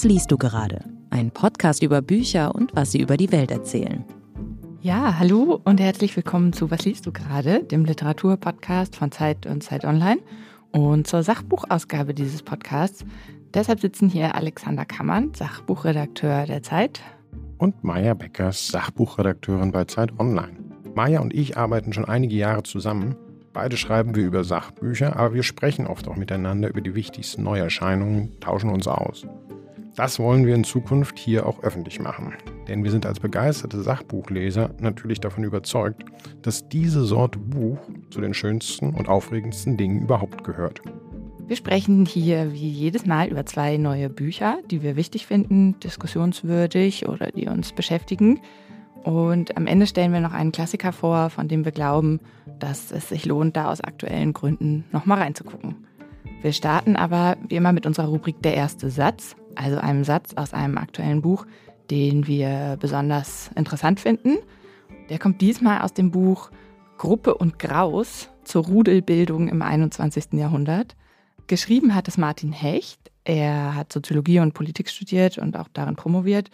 Was liest du gerade? Ein Podcast über Bücher und was sie über die Welt erzählen. Ja, hallo und herzlich willkommen zu Was liest du gerade, dem Literaturpodcast von Zeit und Zeit Online und zur Sachbuchausgabe dieses Podcasts. Deshalb sitzen hier Alexander Kammern, Sachbuchredakteur der Zeit. Und Maya Beckers, Sachbuchredakteurin bei Zeit Online. Maya und ich arbeiten schon einige Jahre zusammen. Beide schreiben wir über Sachbücher, aber wir sprechen oft auch miteinander über die wichtigsten Neuerscheinungen, tauschen uns aus. Das wollen wir in Zukunft hier auch öffentlich machen. Denn wir sind als begeisterte Sachbuchleser natürlich davon überzeugt, dass diese Sorte Buch zu den schönsten und aufregendsten Dingen überhaupt gehört. Wir sprechen hier wie jedes Mal über zwei neue Bücher, die wir wichtig finden, diskussionswürdig oder die uns beschäftigen. Und am Ende stellen wir noch einen Klassiker vor, von dem wir glauben, dass es sich lohnt, da aus aktuellen Gründen nochmal reinzugucken. Wir starten aber wie immer mit unserer Rubrik Der erste Satz also einem Satz aus einem aktuellen Buch, den wir besonders interessant finden. Der kommt diesmal aus dem Buch Gruppe und Graus zur Rudelbildung im 21. Jahrhundert. Geschrieben hat es Martin Hecht. Er hat Soziologie und Politik studiert und auch darin promoviert.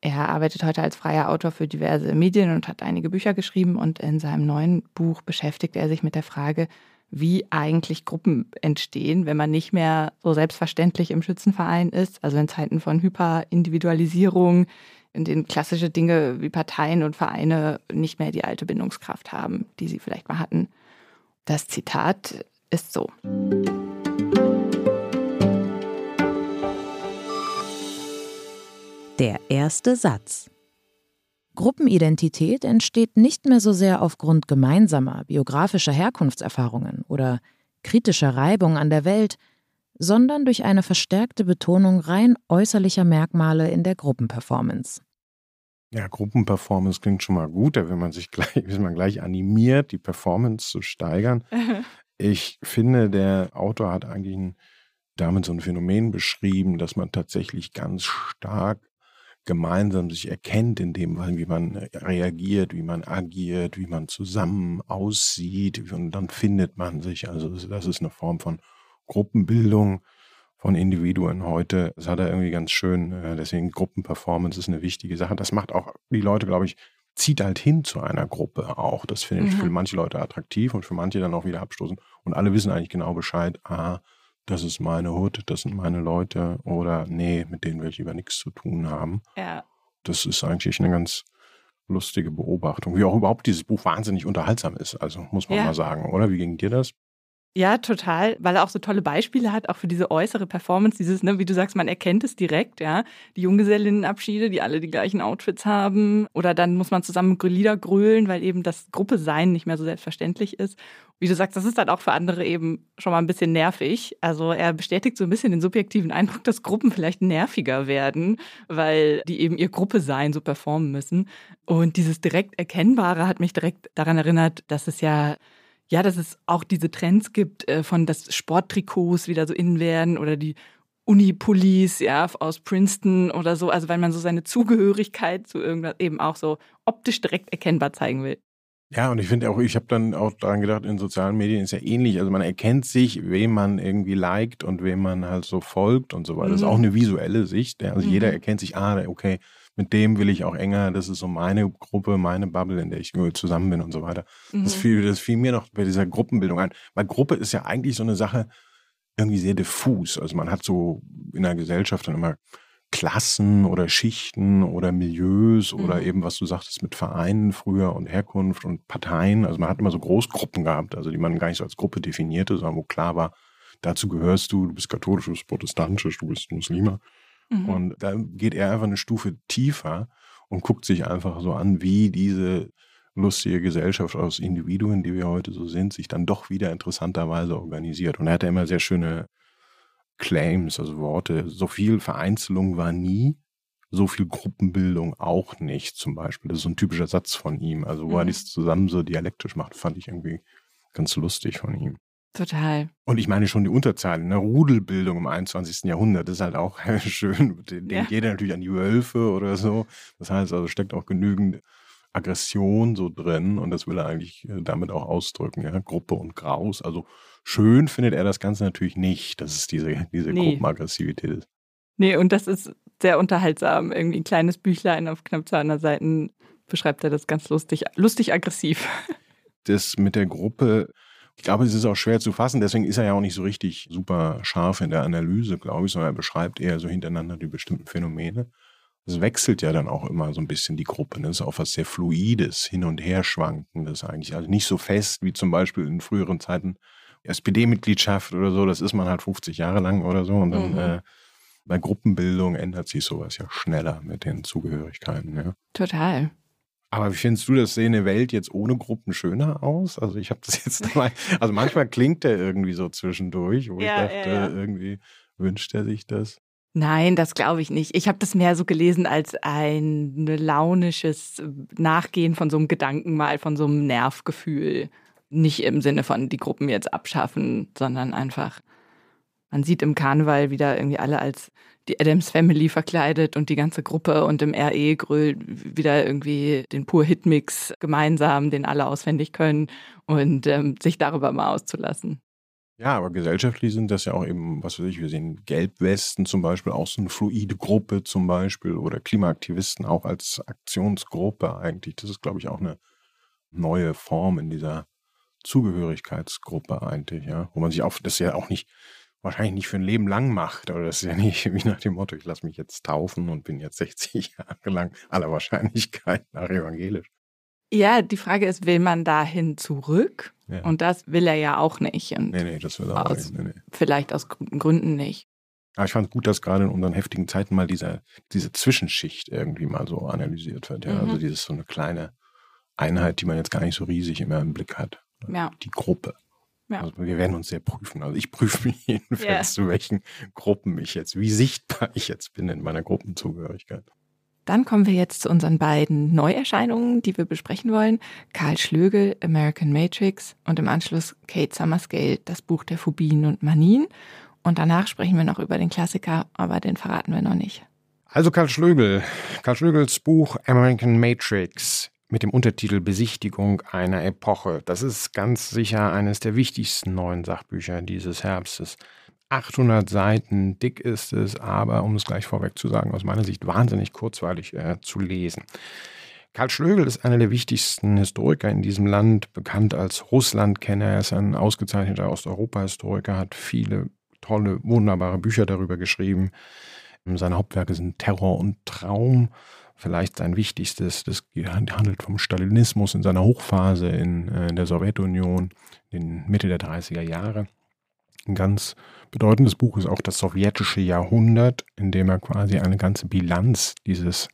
Er arbeitet heute als freier Autor für diverse Medien und hat einige Bücher geschrieben. Und in seinem neuen Buch beschäftigt er sich mit der Frage, wie eigentlich Gruppen entstehen, wenn man nicht mehr so selbstverständlich im Schützenverein ist. Also in Zeiten von Hyperindividualisierung, in denen klassische Dinge wie Parteien und Vereine nicht mehr die alte Bindungskraft haben, die sie vielleicht mal hatten. Das Zitat ist so. Der erste Satz. Gruppenidentität entsteht nicht mehr so sehr aufgrund gemeinsamer biografischer Herkunftserfahrungen oder kritischer Reibung an der Welt, sondern durch eine verstärkte Betonung rein äußerlicher Merkmale in der Gruppenperformance. Ja, Gruppenperformance klingt schon mal gut, da will man sich gleich, ist man gleich animiert, die Performance zu steigern. ich finde, der Autor hat eigentlich ein, damit so ein Phänomen beschrieben, dass man tatsächlich ganz stark gemeinsam sich erkennt in dem, wie man äh, reagiert, wie man agiert, wie man zusammen aussieht und dann findet man sich. Also das ist eine Form von Gruppenbildung von Individuen heute. Das hat er irgendwie ganz schön, äh, deswegen Gruppenperformance ist eine wichtige Sache. Das macht auch die Leute, glaube ich, zieht halt hin zu einer Gruppe auch. Das finde ich mhm. für manche Leute attraktiv und für manche dann auch wieder abstoßend. Und alle wissen eigentlich genau Bescheid, ah, das ist meine Hut, das sind meine Leute oder nee, mit denen will ich lieber nichts zu tun haben. Ja. Das ist eigentlich eine ganz lustige Beobachtung, wie auch überhaupt dieses Buch wahnsinnig unterhaltsam ist, also muss man ja. mal sagen, oder? Wie ging dir das? Ja, total, weil er auch so tolle Beispiele hat, auch für diese äußere Performance, dieses, ne, wie du sagst, man erkennt es direkt, ja. Die Junggesellinnenabschiede, die alle die gleichen Outfits haben. Oder dann muss man zusammen Lieder grölen, weil eben das Gruppe sein nicht mehr so selbstverständlich ist. Wie du sagst, das ist dann auch für andere eben schon mal ein bisschen nervig. Also er bestätigt so ein bisschen den subjektiven Eindruck, dass Gruppen vielleicht nerviger werden, weil die eben ihr Gruppe sein so performen müssen. Und dieses direkt Erkennbare hat mich direkt daran erinnert, dass es ja ja, dass es auch diese Trends gibt äh, von, dass Sporttrikots wieder so innen werden oder die Uni-Pullis, ja, aus Princeton oder so. Also, weil man so seine Zugehörigkeit zu irgendwas eben auch so optisch direkt erkennbar zeigen will. Ja, und ich finde auch, ich habe dann auch daran gedacht, in sozialen Medien ist ja ähnlich. Also man erkennt sich, wem man irgendwie liked und wem man halt so folgt und so weiter. Mhm. Das ist auch eine visuelle Sicht. Also mhm. jeder erkennt sich, ah, okay, mit dem will ich auch enger, das ist so meine Gruppe, meine Bubble, in der ich zusammen bin und so weiter. Mhm. Das, fiel, das fiel mir noch bei dieser Gruppenbildung ein. Weil Gruppe ist ja eigentlich so eine Sache irgendwie sehr diffus. Also man hat so in der Gesellschaft dann immer Klassen oder Schichten oder Milieus mhm. oder eben, was du sagtest, mit Vereinen früher und Herkunft und Parteien. Also man hat immer so Großgruppen gehabt, also die man gar nicht so als Gruppe definierte, sondern wo klar war, dazu gehörst du, du bist katholisch, du bist protestantisch, du bist Muslima. Mhm. Und da geht er einfach eine Stufe tiefer und guckt sich einfach so an, wie diese lustige Gesellschaft aus Individuen, die wir heute so sind, sich dann doch wieder interessanterweise organisiert. Und er hatte immer sehr schöne Claims, also Worte. So viel Vereinzelung war nie, so viel Gruppenbildung auch nicht, zum Beispiel. Das ist so ein typischer Satz von ihm. Also, wo mhm. er das zusammen so dialektisch macht, fand ich irgendwie ganz lustig von ihm. Total. Und ich meine schon die Unterzahl, eine Rudelbildung im 21. Jahrhundert ist halt auch schön. Denkt ja. jeder natürlich an die Wölfe oder so. Das heißt also, steckt auch genügend Aggression so drin und das will er eigentlich äh, damit auch ausdrücken, ja, Gruppe und Graus. Also schön findet er das Ganze natürlich nicht, dass es diese, diese nee. Gruppenaggressivität ist. Nee, und das ist sehr unterhaltsam. Irgendwie ein kleines Büchlein auf knapp 200 Seiten beschreibt er das ganz lustig, lustig aggressiv. Das mit der Gruppe, ich glaube, es ist auch schwer zu fassen, deswegen ist er ja auch nicht so richtig super scharf in der Analyse, glaube ich, sondern er beschreibt eher so hintereinander die bestimmten Phänomene. Es wechselt ja dann auch immer so ein bisschen die Gruppe. Das ist auch was sehr Fluides, hin und her schwankendes eigentlich. Also nicht so fest wie zum Beispiel in früheren Zeiten SPD-Mitgliedschaft oder so. Das ist man halt 50 Jahre lang oder so. Und dann mhm. äh, bei Gruppenbildung ändert sich sowas ja schneller mit den Zugehörigkeiten. Ja. Total. Aber wie findest du das? Sehe eine Welt jetzt ohne Gruppen schöner aus? Also ich habe das jetzt mal, also manchmal klingt der irgendwie so zwischendurch, wo ja, ich dachte, ja, ja. irgendwie wünscht er sich das. Nein, das glaube ich nicht. Ich habe das mehr so gelesen als ein launisches Nachgehen von so einem Gedanken mal, von so einem Nervgefühl. Nicht im Sinne von die Gruppen jetzt abschaffen, sondern einfach, man sieht im Karneval wieder irgendwie alle als die Adams Family verkleidet und die ganze Gruppe und im RE grölt wieder irgendwie den pur Hitmix gemeinsam, den alle auswendig können und ähm, sich darüber mal auszulassen. Ja, aber gesellschaftlich sind das ja auch eben, was weiß ich, wir sehen Gelbwesten zum Beispiel, auch so eine fluide Gruppe zum Beispiel oder Klimaaktivisten auch als Aktionsgruppe eigentlich. Das ist, glaube ich, auch eine neue Form in dieser Zugehörigkeitsgruppe eigentlich, ja, wo man sich auch, das ja auch nicht, wahrscheinlich nicht für ein Leben lang macht, oder das ist ja nicht wie nach dem Motto, ich lasse mich jetzt taufen und bin jetzt 60 Jahre lang aller Wahrscheinlichkeit nach evangelisch. Ja, die Frage ist, will man dahin zurück? Ja. Und das will er ja auch nicht. Und nee, nee, das will er auch nicht. Nee, nee. Vielleicht aus guten Gründen nicht. Aber ich fand es gut, dass gerade in unseren heftigen Zeiten mal diese, diese Zwischenschicht irgendwie mal so analysiert wird. Ja? Also mhm. Also dieses so eine kleine Einheit, die man jetzt gar nicht so riesig immer im Blick hat. Ja. Die Gruppe. Ja. Also wir werden uns sehr prüfen. Also ich prüfe mich jedenfalls, yeah. zu welchen Gruppen ich jetzt, wie sichtbar ich jetzt bin in meiner Gruppenzugehörigkeit. Dann kommen wir jetzt zu unseren beiden Neuerscheinungen, die wir besprechen wollen. Karl Schlögel, American Matrix und im Anschluss Kate Summerscale, das Buch der Phobien und Manien. Und danach sprechen wir noch über den Klassiker, aber den verraten wir noch nicht. Also Karl Schlögel. Karl Schlögels Buch American Matrix mit dem Untertitel Besichtigung einer Epoche. Das ist ganz sicher eines der wichtigsten neuen Sachbücher dieses Herbstes. 800 Seiten dick ist es, aber um es gleich vorweg zu sagen, aus meiner Sicht wahnsinnig kurzweilig äh, zu lesen. Karl Schlögel ist einer der wichtigsten Historiker in diesem Land, bekannt als Russlandkenner. Er ist ein ausgezeichneter Osteuropa-Historiker, hat viele tolle, wunderbare Bücher darüber geschrieben. Seine Hauptwerke sind Terror und Traum. Vielleicht sein wichtigstes, das handelt vom Stalinismus in seiner Hochphase in, äh, in der Sowjetunion in Mitte der 30er Jahre. Ein ganz bedeutendes Buch ist auch das sowjetische Jahrhundert, in dem er quasi eine ganze Bilanz dieses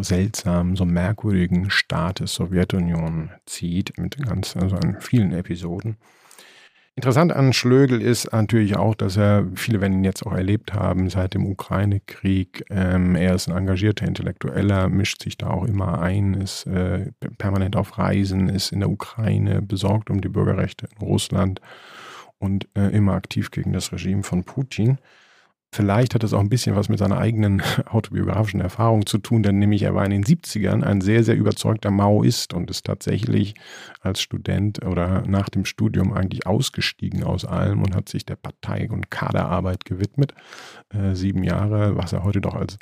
seltsamen, so merkwürdigen Staates Sowjetunion zieht, mit ganz, also an vielen Episoden. Interessant an Schlögel ist natürlich auch, dass er, viele werden ihn jetzt auch erlebt haben, seit dem Ukraine-Krieg, ähm, er ist ein engagierter Intellektueller, mischt sich da auch immer ein, ist äh, permanent auf Reisen, ist in der Ukraine besorgt um die Bürgerrechte in Russland und äh, immer aktiv gegen das Regime von Putin. Vielleicht hat es auch ein bisschen was mit seiner eigenen autobiografischen Erfahrung zu tun, denn nämlich er war in den 70ern ein sehr, sehr überzeugter Maoist und ist tatsächlich als Student oder nach dem Studium eigentlich ausgestiegen aus allem und hat sich der Partei- und Kaderarbeit gewidmet. Äh, sieben Jahre, was er heute doch als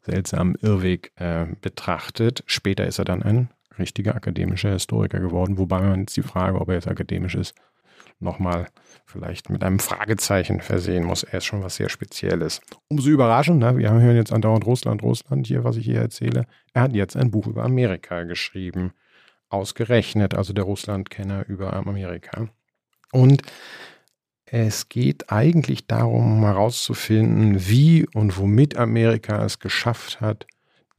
seltsamen Irrweg äh, betrachtet. Später ist er dann ein richtiger akademischer Historiker geworden, wobei man jetzt die Frage, ob er jetzt akademisch ist, nochmal vielleicht mit einem Fragezeichen versehen muss. Er ist schon was sehr Spezielles. Umso überraschender, wir hören jetzt andauernd Russland, Russland hier, was ich hier erzähle. Er hat jetzt ein Buch über Amerika geschrieben. Ausgerechnet, also der Russlandkenner über Amerika. Und es geht eigentlich darum, herauszufinden, wie und womit Amerika es geschafft hat,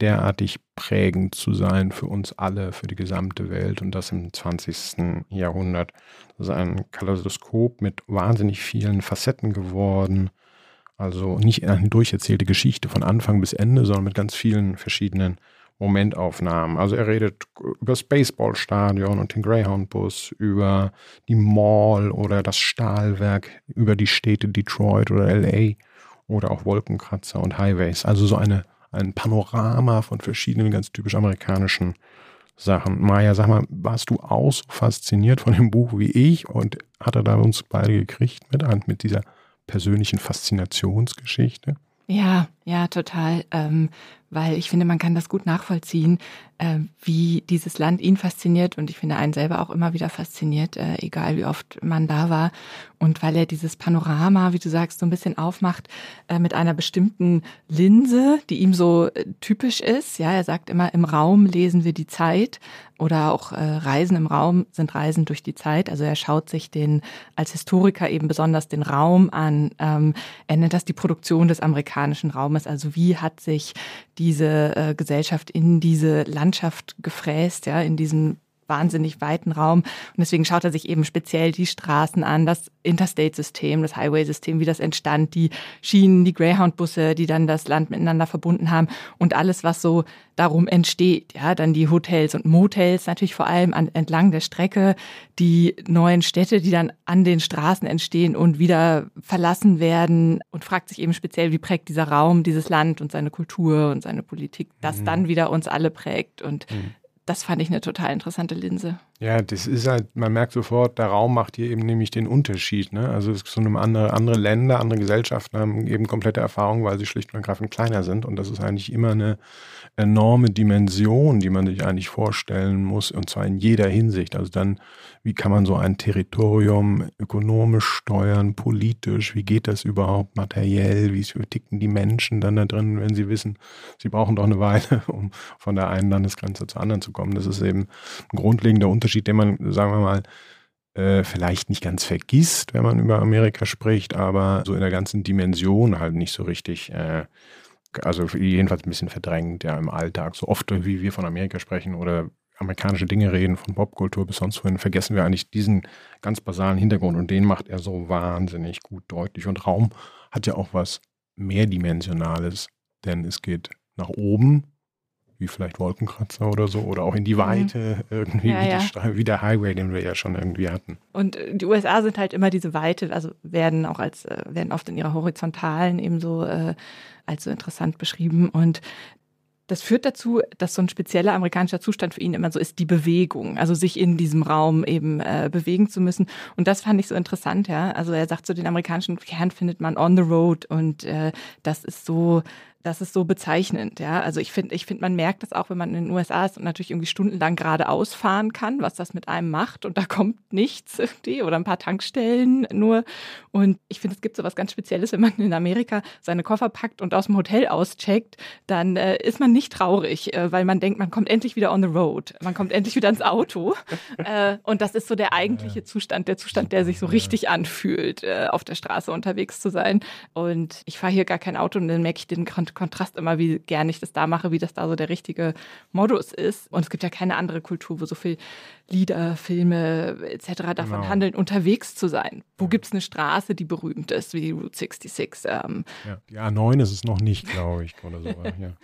derartig prägend zu sein für uns alle, für die gesamte Welt und das im 20. Jahrhundert. Das ist ein Kaleidoskop mit wahnsinnig vielen Facetten geworden. Also nicht eine durcherzählte Geschichte von Anfang bis Ende, sondern mit ganz vielen verschiedenen Momentaufnahmen. Also er redet über das Baseballstadion und den Greyhound-Bus, über die Mall oder das Stahlwerk, über die Städte Detroit oder LA oder auch Wolkenkratzer und Highways. Also so eine ein Panorama von verschiedenen ganz typisch amerikanischen Sachen. Maja, sag mal, warst du auch so fasziniert von dem Buch wie ich und hat er da uns beide gekriegt mit, mit dieser persönlichen Faszinationsgeschichte? Ja, ja, total. Ähm, weil ich finde, man kann das gut nachvollziehen, äh, wie dieses Land ihn fasziniert und ich finde einen selber auch immer wieder fasziniert, äh, egal wie oft man da war. Und weil er dieses Panorama, wie du sagst, so ein bisschen aufmacht äh, mit einer bestimmten Linse, die ihm so äh, typisch ist. Ja, er sagt immer, im Raum lesen wir die Zeit oder auch äh, Reisen im Raum sind Reisen durch die Zeit. Also er schaut sich den als Historiker eben besonders den Raum an. Ähm, er nennt das die Produktion des amerikanischen Raumes. Also wie hat sich diese äh, Gesellschaft in diese Landschaft gefräst, ja, in diesen wahnsinnig weiten Raum. Und deswegen schaut er sich eben speziell die Straßen an, das Interstate-System, das Highway-System, wie das entstand, die Schienen, die Greyhound-Busse, die dann das Land miteinander verbunden haben und alles, was so darum entsteht. Ja, dann die Hotels und Motels natürlich vor allem an, entlang der Strecke, die neuen Städte, die dann an den Straßen entstehen und wieder verlassen werden und fragt sich eben speziell, wie prägt dieser Raum, dieses Land und seine Kultur und seine Politik, das mhm. dann wieder uns alle prägt und mhm das fand ich eine total interessante Linse. Ja, das ist halt, man merkt sofort, der Raum macht hier eben nämlich den Unterschied. Ne? Also es ist so eine andere, andere Länder, andere Gesellschaften haben eben komplette Erfahrungen, weil sie schlicht und ergreifend kleiner sind. Und das ist eigentlich immer eine enorme Dimension, die man sich eigentlich vorstellen muss, und zwar in jeder Hinsicht. Also dann, wie kann man so ein Territorium ökonomisch steuern, politisch, wie geht das überhaupt materiell, wie ticken die Menschen dann da drin, wenn sie wissen, sie brauchen doch eine Weile, um von der einen Landesgrenze zur anderen zu kommen. Das ist eben ein grundlegender Unterschied Unterschied, den man, sagen wir mal, äh, vielleicht nicht ganz vergisst, wenn man über Amerika spricht, aber so in der ganzen Dimension halt nicht so richtig, äh, also jedenfalls ein bisschen verdrängt, ja, im Alltag. So oft, wie wir von Amerika sprechen oder amerikanische Dinge reden, von Popkultur bis sonst wohin, vergessen wir eigentlich diesen ganz basalen Hintergrund und den macht er so wahnsinnig gut deutlich. Und Raum hat ja auch was mehrdimensionales, denn es geht nach oben wie vielleicht Wolkenkratzer oder so, oder auch in die mhm. Weite irgendwie, ja, wie, ja. wie, der Highway, den wir ja schon irgendwie hatten. Und äh, die USA sind halt immer diese Weite, also werden auch als, äh, werden oft in ihrer Horizontalen ebenso äh, als so interessant beschrieben. Und das führt dazu, dass so ein spezieller amerikanischer Zustand für ihn immer so ist, die Bewegung, also sich in diesem Raum eben äh, bewegen zu müssen. Und das fand ich so interessant, ja. Also er sagt so, den amerikanischen Kern findet man on the road und äh, das ist so das ist so bezeichnend, ja. Also ich finde, ich finde, man merkt das auch, wenn man in den USA ist und natürlich irgendwie stundenlang geradeaus fahren kann, was das mit einem macht und da kommt nichts irgendwie oder ein paar Tankstellen nur. Und ich finde, es gibt so was ganz Spezielles, wenn man in Amerika seine Koffer packt und aus dem Hotel auscheckt, dann äh, ist man nicht traurig, äh, weil man denkt, man kommt endlich wieder on the road, man kommt endlich wieder ins Auto. äh, und das ist so der eigentliche Zustand, der Zustand, der sich so richtig anfühlt, äh, auf der Straße unterwegs zu sein. Und ich fahre hier gar kein Auto und dann merke ich den Kontrast immer, wie gern ich das da mache, wie das da so der richtige Modus ist. Und es gibt ja keine andere Kultur, wo so viel Lieder, Filme etc. davon genau. handeln, unterwegs zu sein. Wo gibt es eine Straße, die berühmt ist, wie die Route 66? Ähm. Ja, die A9 ist es noch nicht, glaube ich, oder so. ja.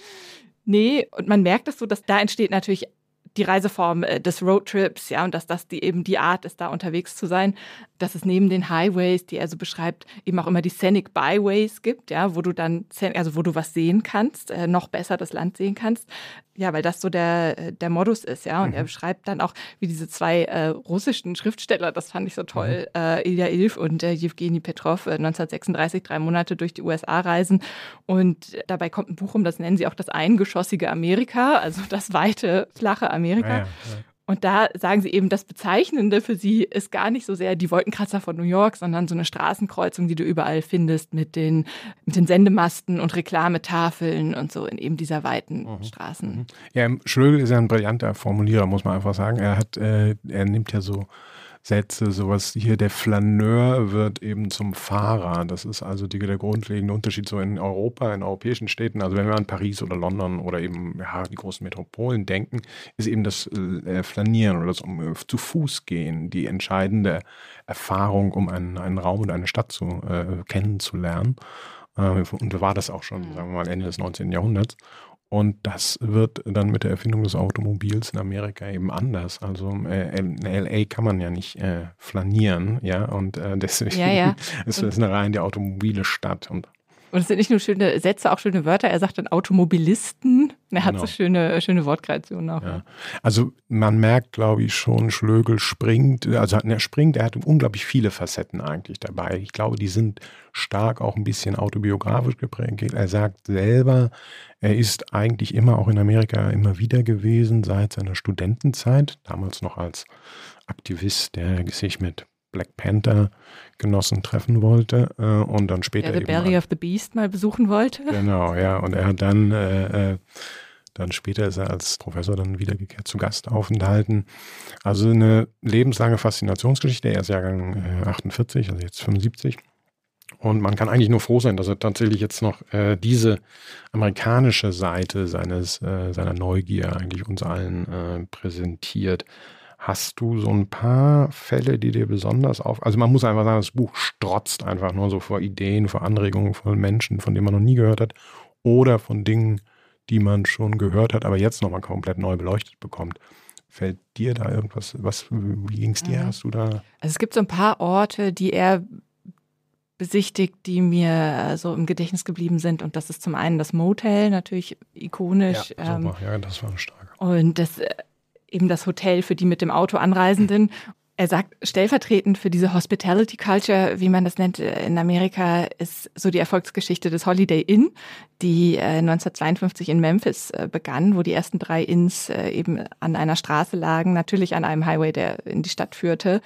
Nee, und man merkt es so, dass da entsteht natürlich die Reiseform äh, des Roadtrips, ja, und dass das die, eben die Art ist, da unterwegs zu sein, dass es neben den Highways, die er so beschreibt, eben auch immer die Scenic Byways gibt, ja, wo du dann, also wo du was sehen kannst, äh, noch besser das Land sehen kannst. Ja, weil das so der, äh, der Modus ist, ja. Und mhm. er beschreibt dann auch, wie diese zwei äh, russischen Schriftsteller, das fand ich so toll, mhm. äh, Ilya Ilf und äh, Jewgeni Petrov, äh, 1936 drei Monate durch die USA reisen. Und dabei kommt ein Buch um, das nennen sie auch das eingeschossige Amerika, also das weite, flache Amerika. Ja, ja, ja. Und da sagen sie eben, das Bezeichnende für sie ist gar nicht so sehr die Wolkenkratzer von New York, sondern so eine Straßenkreuzung, die du überall findest mit den, mit den Sendemasten und Reklametafeln und so in eben dieser weiten mhm. Straßen. Mhm. Ja, Schlögel ist ja ein brillanter Formulierer, muss man einfach sagen. Er hat, äh, er nimmt ja so Sätze, sowas hier, der Flaneur wird eben zum Fahrer. Das ist also die, der grundlegende Unterschied so in Europa, in europäischen Städten. Also wenn wir an Paris oder London oder eben ja, die großen Metropolen denken, ist eben das äh, Flanieren oder das um, äh, zu Fuß gehen die entscheidende Erfahrung, um einen, einen Raum und eine Stadt zu äh, kennenzulernen. Äh, und war das auch schon, sagen wir mal, Ende des 19. Jahrhunderts. Und das wird dann mit der Erfindung des Automobils in Amerika eben anders. Also äh, in LA kann man ja nicht äh, flanieren, ja, und äh, deswegen ja, ja. ist es eine rein die automobile Stadt. Und Und es sind nicht nur schöne Sätze, auch schöne Wörter. Er sagt dann Automobilisten. Er hat genau. so schöne, schöne Wortkreationen auch. Ja. Also man merkt, glaube ich, schon, Schlögel springt, also er springt, er hat unglaublich viele Facetten eigentlich dabei. Ich glaube, die sind stark auch ein bisschen autobiografisch geprägt. Er sagt selber, er ist eigentlich immer auch in Amerika immer wieder gewesen, seit seiner Studentenzeit, damals noch als Aktivist, der sich mit Black Panther Genossen treffen wollte äh, und dann später. Der The Belly of the Beast mal besuchen wollte. Genau, ja. Und er hat dann, äh, äh, dann später ist er als Professor dann wiedergekehrt zu Gast aufenthalten. Also eine lebenslange Faszinationsgeschichte. Er ist Jahrgang äh, 48, also jetzt 75. Und man kann eigentlich nur froh sein, dass er tatsächlich jetzt noch äh, diese amerikanische Seite seines, äh, seiner Neugier eigentlich uns allen äh, präsentiert. Hast du so ein paar Fälle, die dir besonders auf... Also man muss einfach sagen, das Buch strotzt einfach nur so vor Ideen, vor Anregungen von Menschen, von denen man noch nie gehört hat oder von Dingen, die man schon gehört hat, aber jetzt nochmal komplett neu beleuchtet bekommt. Fällt dir da irgendwas, was, wie ging es dir? Mhm. Hast du da... Also es gibt so ein paar Orte, die er besichtigt, die mir so im Gedächtnis geblieben sind. Und das ist zum einen das Motel, natürlich ikonisch. Ja, super. Ähm, ja das war stark. Und das äh, eben das Hotel für die mit dem Auto Anreisenden. Er sagt, stellvertretend für diese Hospitality Culture, wie man das nennt äh, in Amerika, ist so die Erfolgsgeschichte des Holiday Inn, die 1952 äh, in Memphis äh, begann, wo die ersten drei Inns eben an einer Straße lagen, natürlich an einem Highway, der in die Stadt führte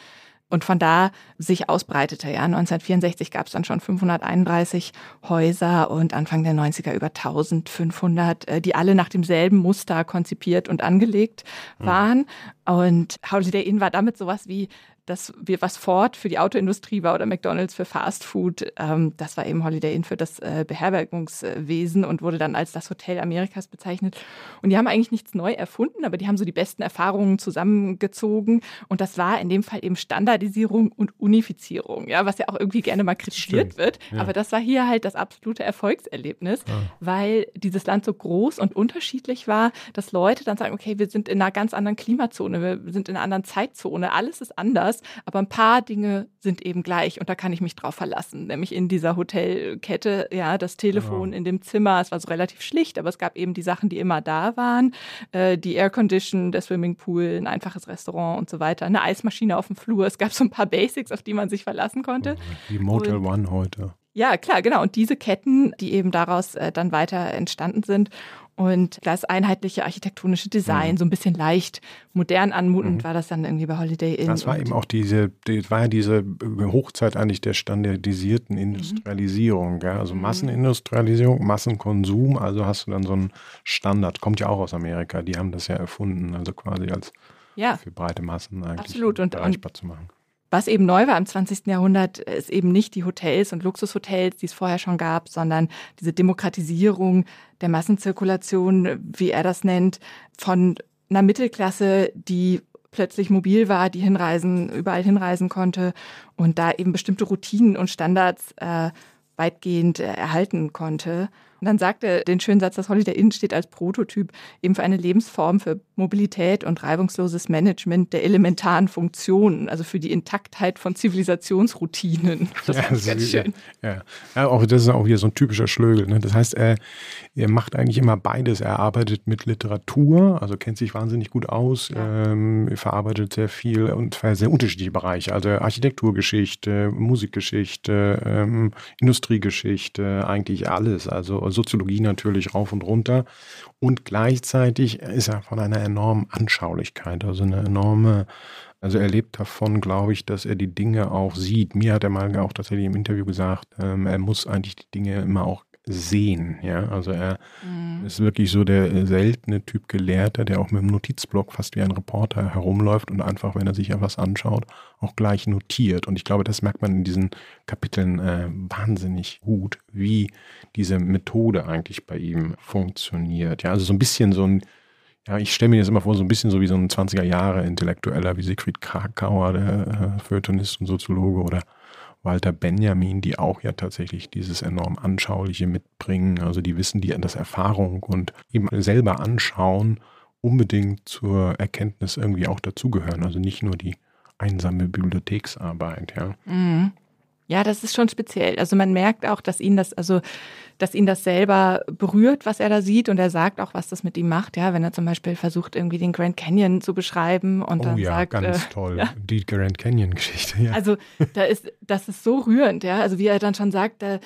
und von da sich ausbreitete. Ja, 1964 gab es dann schon 531 Häuser und Anfang der 90er über 1500, äh, die alle nach demselben Muster konzipiert und angelegt hm. waren. Und Holiday Inn war damit sowas wie das wir was Ford für die Autoindustrie war oder McDonald's für Fast Food, ähm, das war eben Holiday Inn für das äh, Beherbergungswesen und wurde dann als das Hotel Amerikas bezeichnet. Und die haben eigentlich nichts neu erfunden, aber die haben so die besten Erfahrungen zusammengezogen. Und das war in dem Fall eben Standardisierung und Unifizierung, ja, was ja auch irgendwie gerne mal kritisiert Stimmt. wird. Ja. Aber das war hier halt das absolute Erfolgserlebnis, ja. weil dieses Land so groß und unterschiedlich war, dass Leute dann sagen, okay, wir sind in einer ganz anderen Klimazone, wir sind in einer anderen Zeitzone, alles ist anders anders, aber ein paar Dinge sind eben gleich und da kann ich mich drauf verlassen. Nämlich in dieser Hotelkette, ja, das Telefon ja. in dem Zimmer, es war so relativ schlicht, aber es gab eben die Sachen, die immer da waren. Äh, die Aircondition, der Swimmingpool, ein einfaches Restaurant und so weiter, eine Eismaschine auf dem Flur. Es gab so ein paar Basics, auf die man sich verlassen konnte. Wie Motel und, One heute. Ja, klar, genau. Und diese Ketten, die eben daraus äh, dann weiter entstanden sind und das einheitliche architektonische Design, mhm. so ein bisschen leicht modern anmutend mhm. war das dann irgendwie bei Holiday Inn. Das war eben auch diese, die, war ja diese Hochzeit eigentlich der standardisierten mhm. Industrialisierung, mhm. ja? also Massenindustrialisierung, Massenkonsum, also hast du dann so einen Standard, kommt ja auch aus Amerika, die haben das ja erfunden, also quasi als ja. für breite Massen eigentlich Absolut. Und, erreichbar und, zu machen. Was eben neu war im 20. Jahrhundert, ist eben nicht die Hotels und Luxushotels, die es vorher schon gab, sondern diese Demokratisierung der Massenzirkulation, wie er das nennt, von einer Mittelklasse, die plötzlich mobil war, die hinreisen, überall hinreisen konnte und da eben bestimmte Routinen und Standards äh, weitgehend äh, erhalten konnte. Und dann sagt er den schönen Satz, das Holiday Inn steht als Prototyp eben für eine Lebensform für Mobilität und reibungsloses Management der elementaren Funktionen, also für die Intaktheit von Zivilisationsroutinen. Das ja, ist ganz schön. Ja, ja. auch das ist auch wieder so ein typischer Schlögel. Ne? Das heißt, er, er macht eigentlich immer beides. Er arbeitet mit Literatur, also kennt sich wahnsinnig gut aus, ja. ähm, verarbeitet sehr viel und sehr unterschiedliche Bereiche, also Architekturgeschichte, Musikgeschichte, ähm, Industriegeschichte, eigentlich alles. Also Soziologie natürlich rauf und runter. Und gleichzeitig ist er von einer enormen Anschaulichkeit, also eine enorme, also er lebt davon, glaube ich, dass er die Dinge auch sieht. Mir hat er mal auch tatsächlich im Interview gesagt, ähm, er muss eigentlich die Dinge immer auch sehen. Ja, also er mhm. ist wirklich so der seltene Typ Gelehrter, der auch mit dem Notizblock fast wie ein Reporter herumläuft und einfach, wenn er sich etwas anschaut, auch gleich notiert. Und ich glaube, das merkt man in diesen Kapiteln äh, wahnsinnig gut, wie diese Methode eigentlich bei ihm funktioniert. Ja, also so ein bisschen so ein ja, ich stelle mir das immer vor, so ein bisschen so wie so ein 20er Jahre Intellektueller wie Siegfried Krakauer, der äh, Feuilletonist und Soziologe oder Walter Benjamin, die auch ja tatsächlich dieses enorm Anschauliche mitbringen. Also die wissen, die das Erfahrung und eben selber anschauen, unbedingt zur Erkenntnis irgendwie auch dazugehören. Also nicht nur die einsame Bibliotheksarbeit, ja. Mhm. Ja, das ist schon speziell. Also man merkt auch, dass ihn das, also dass ihn das selber berührt, was er da sieht. Und er sagt auch, was das mit ihm macht. Ja, wenn er zum Beispiel versucht, irgendwie den Grand Canyon zu beschreiben und oh, dann ja, sagt, ganz äh, toll, ja. die Grand Canyon-Geschichte. Ja. Also da ist, das ist so rührend, ja. Also wie er dann schon sagt, da,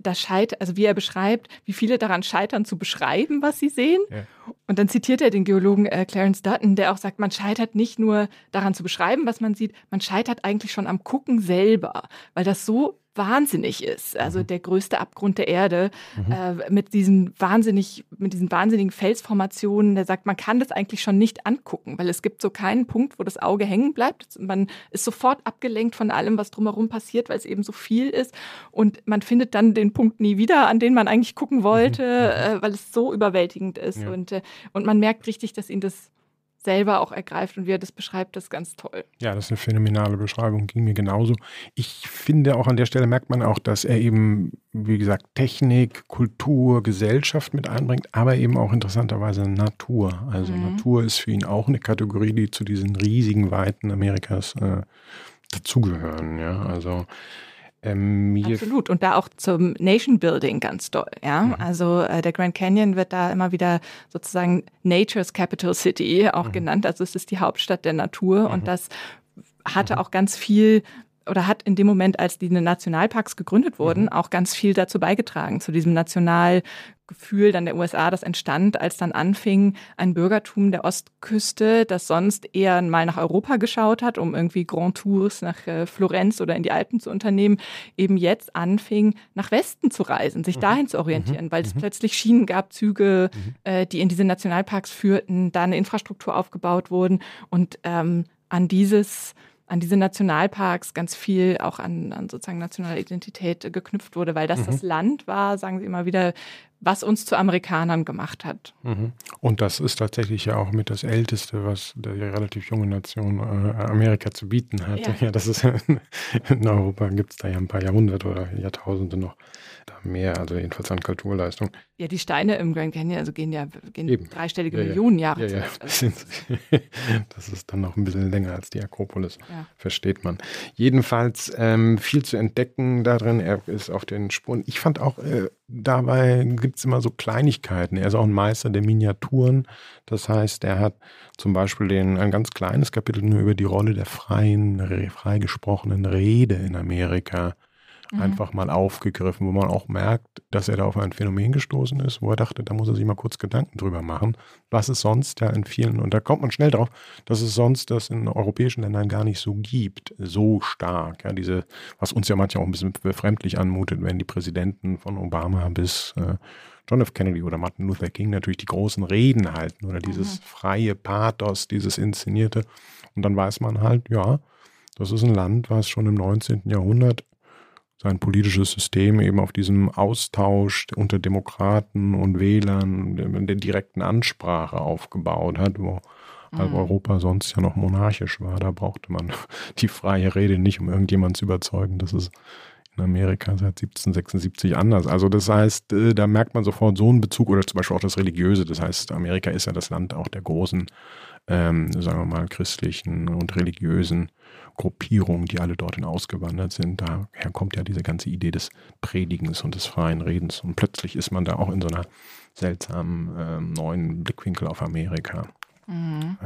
das scheit, also wie er beschreibt, wie viele daran scheitern zu beschreiben, was sie sehen. Ja. Und dann zitiert er den Geologen äh, Clarence Dutton, der auch sagt, man scheitert nicht nur daran zu beschreiben, was man sieht, man scheitert eigentlich schon am Gucken selber, weil das so wahnsinnig ist. Also mhm. der größte Abgrund der Erde mhm. äh, mit diesen wahnsinnig, mit diesen wahnsinnigen Felsformationen. Der sagt, man kann das eigentlich schon nicht angucken, weil es gibt so keinen Punkt, wo das Auge hängen bleibt. Man ist sofort abgelenkt von allem, was drumherum passiert, weil es eben so viel ist. Und man findet dann den Punkt nie wieder, an den man eigentlich gucken wollte, mhm. äh, weil es so überwältigend ist. Ja. Und, äh, und man merkt richtig, dass ihn das selber auch ergreift und wie er das beschreibt, das ist ganz toll. Ja, das ist eine phänomenale Beschreibung, ging mir genauso. Ich finde auch an der Stelle merkt man auch, dass er eben, wie gesagt, Technik, Kultur, Gesellschaft mit einbringt, aber eben auch interessanterweise Natur. Also mhm. Natur ist für ihn auch eine Kategorie, die zu diesen riesigen Weiten Amerikas äh, dazugehören. Ja, also ähm, Absolut. Und da auch zum Nation Building ganz doll. Ja? Mhm. Also äh, der Grand Canyon wird da immer wieder sozusagen Nature's Capital City auch mhm. genannt. Also es ist die Hauptstadt der Natur mhm. und das hatte mhm. auch ganz viel oder hat in dem Moment, als die Nationalparks gegründet wurden, mhm. auch ganz viel dazu beigetragen, zu diesem Nationalgefühl dann der USA, das entstand, als dann anfing, ein Bürgertum der Ostküste, das sonst eher mal nach Europa geschaut hat, um irgendwie Grand Tours nach äh, Florenz oder in die Alpen zu unternehmen, eben jetzt anfing, nach Westen zu reisen, sich mhm. dahin zu orientieren, mhm. weil es mhm. plötzlich Schienen gab, Züge, mhm. äh, die in diese Nationalparks führten, da eine Infrastruktur aufgebaut wurden und ähm, an dieses an diese Nationalparks ganz viel auch an, an sozusagen nationaler Identität geknüpft wurde, weil das mhm. das Land war, sagen Sie immer wieder, was uns zu Amerikanern gemacht hat. Mhm. Und das ist tatsächlich ja auch mit das Älteste, was die relativ junge Nation äh, Amerika zu bieten hat. Ja. ja das ist in Europa gibt es da ja ein paar Jahrhunderte oder Jahrtausende noch da mehr, also jedenfalls an Kulturleistung. Ja, die Steine im Grand Canyon also gehen ja gehen dreistellige ja, Millionen Jahre ja, ja. Also. Das ist dann noch ein bisschen länger als die Akropolis, versteht man. Jedenfalls ähm, viel zu entdecken darin. Er ist auf den Spuren. Ich fand auch, äh, dabei gibt es immer so Kleinigkeiten. Er ist auch ein Meister der Miniaturen. Das heißt, er hat zum Beispiel den, ein ganz kleines Kapitel nur über die Rolle der freien, frei gesprochenen Rede in Amerika mhm. einfach mal aufgegriffen, wo man auch merkt, dass er da auf ein Phänomen gestoßen ist, wo er dachte, da muss er sich mal kurz Gedanken drüber machen, was es sonst ja in vielen, und da kommt man schnell drauf, dass es sonst das in europäischen Ländern gar nicht so gibt, so stark. Ja, diese, was uns ja manchmal auch ein bisschen befremdlich anmutet, wenn die Präsidenten von Obama bis äh, John F. Kennedy oder Martin Luther King natürlich die großen Reden halten oder dieses mhm. freie Pathos, dieses Inszenierte. Und dann weiß man halt, ja, das ist ein Land, was schon im 19. Jahrhundert sein politisches System eben auf diesem Austausch unter Demokraten und Wählern, der direkten Ansprache aufgebaut hat, wo mhm. Europa sonst ja noch monarchisch war. Da brauchte man die freie Rede nicht, um irgendjemanden zu überzeugen, dass es in Amerika seit 1776 anders. Also das heißt, äh, da merkt man sofort so einen Bezug oder zum Beispiel auch das Religiöse. Das heißt, Amerika ist ja das Land auch der großen, ähm, sagen wir mal, christlichen und religiösen Gruppierungen, die alle dorthin ausgewandert sind. Daher kommt ja diese ganze Idee des Predigens und des freien Redens. Und plötzlich ist man da auch in so einer seltsamen ähm, neuen Blickwinkel auf Amerika. Mhm.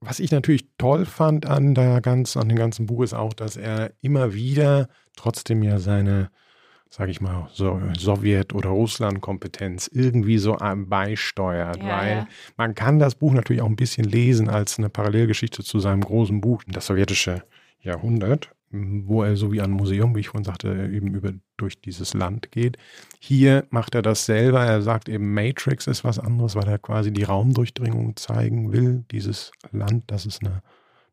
Was ich natürlich toll fand an der ganz, an dem ganzen Buch ist auch, dass er immer wieder trotzdem ja seine, sage ich mal, so Sowjet- oder Russland-Kompetenz irgendwie so beisteuert, ja, weil ja. man kann das Buch natürlich auch ein bisschen lesen als eine Parallelgeschichte zu seinem großen Buch, das sowjetische Jahrhundert, wo er so wie ein Museum, wie ich vorhin sagte, eben über, durch dieses Land geht. Hier macht er das selber. Er sagt eben, Matrix ist was anderes, weil er quasi die Raumdurchdringung zeigen will. Dieses Land, das ist eine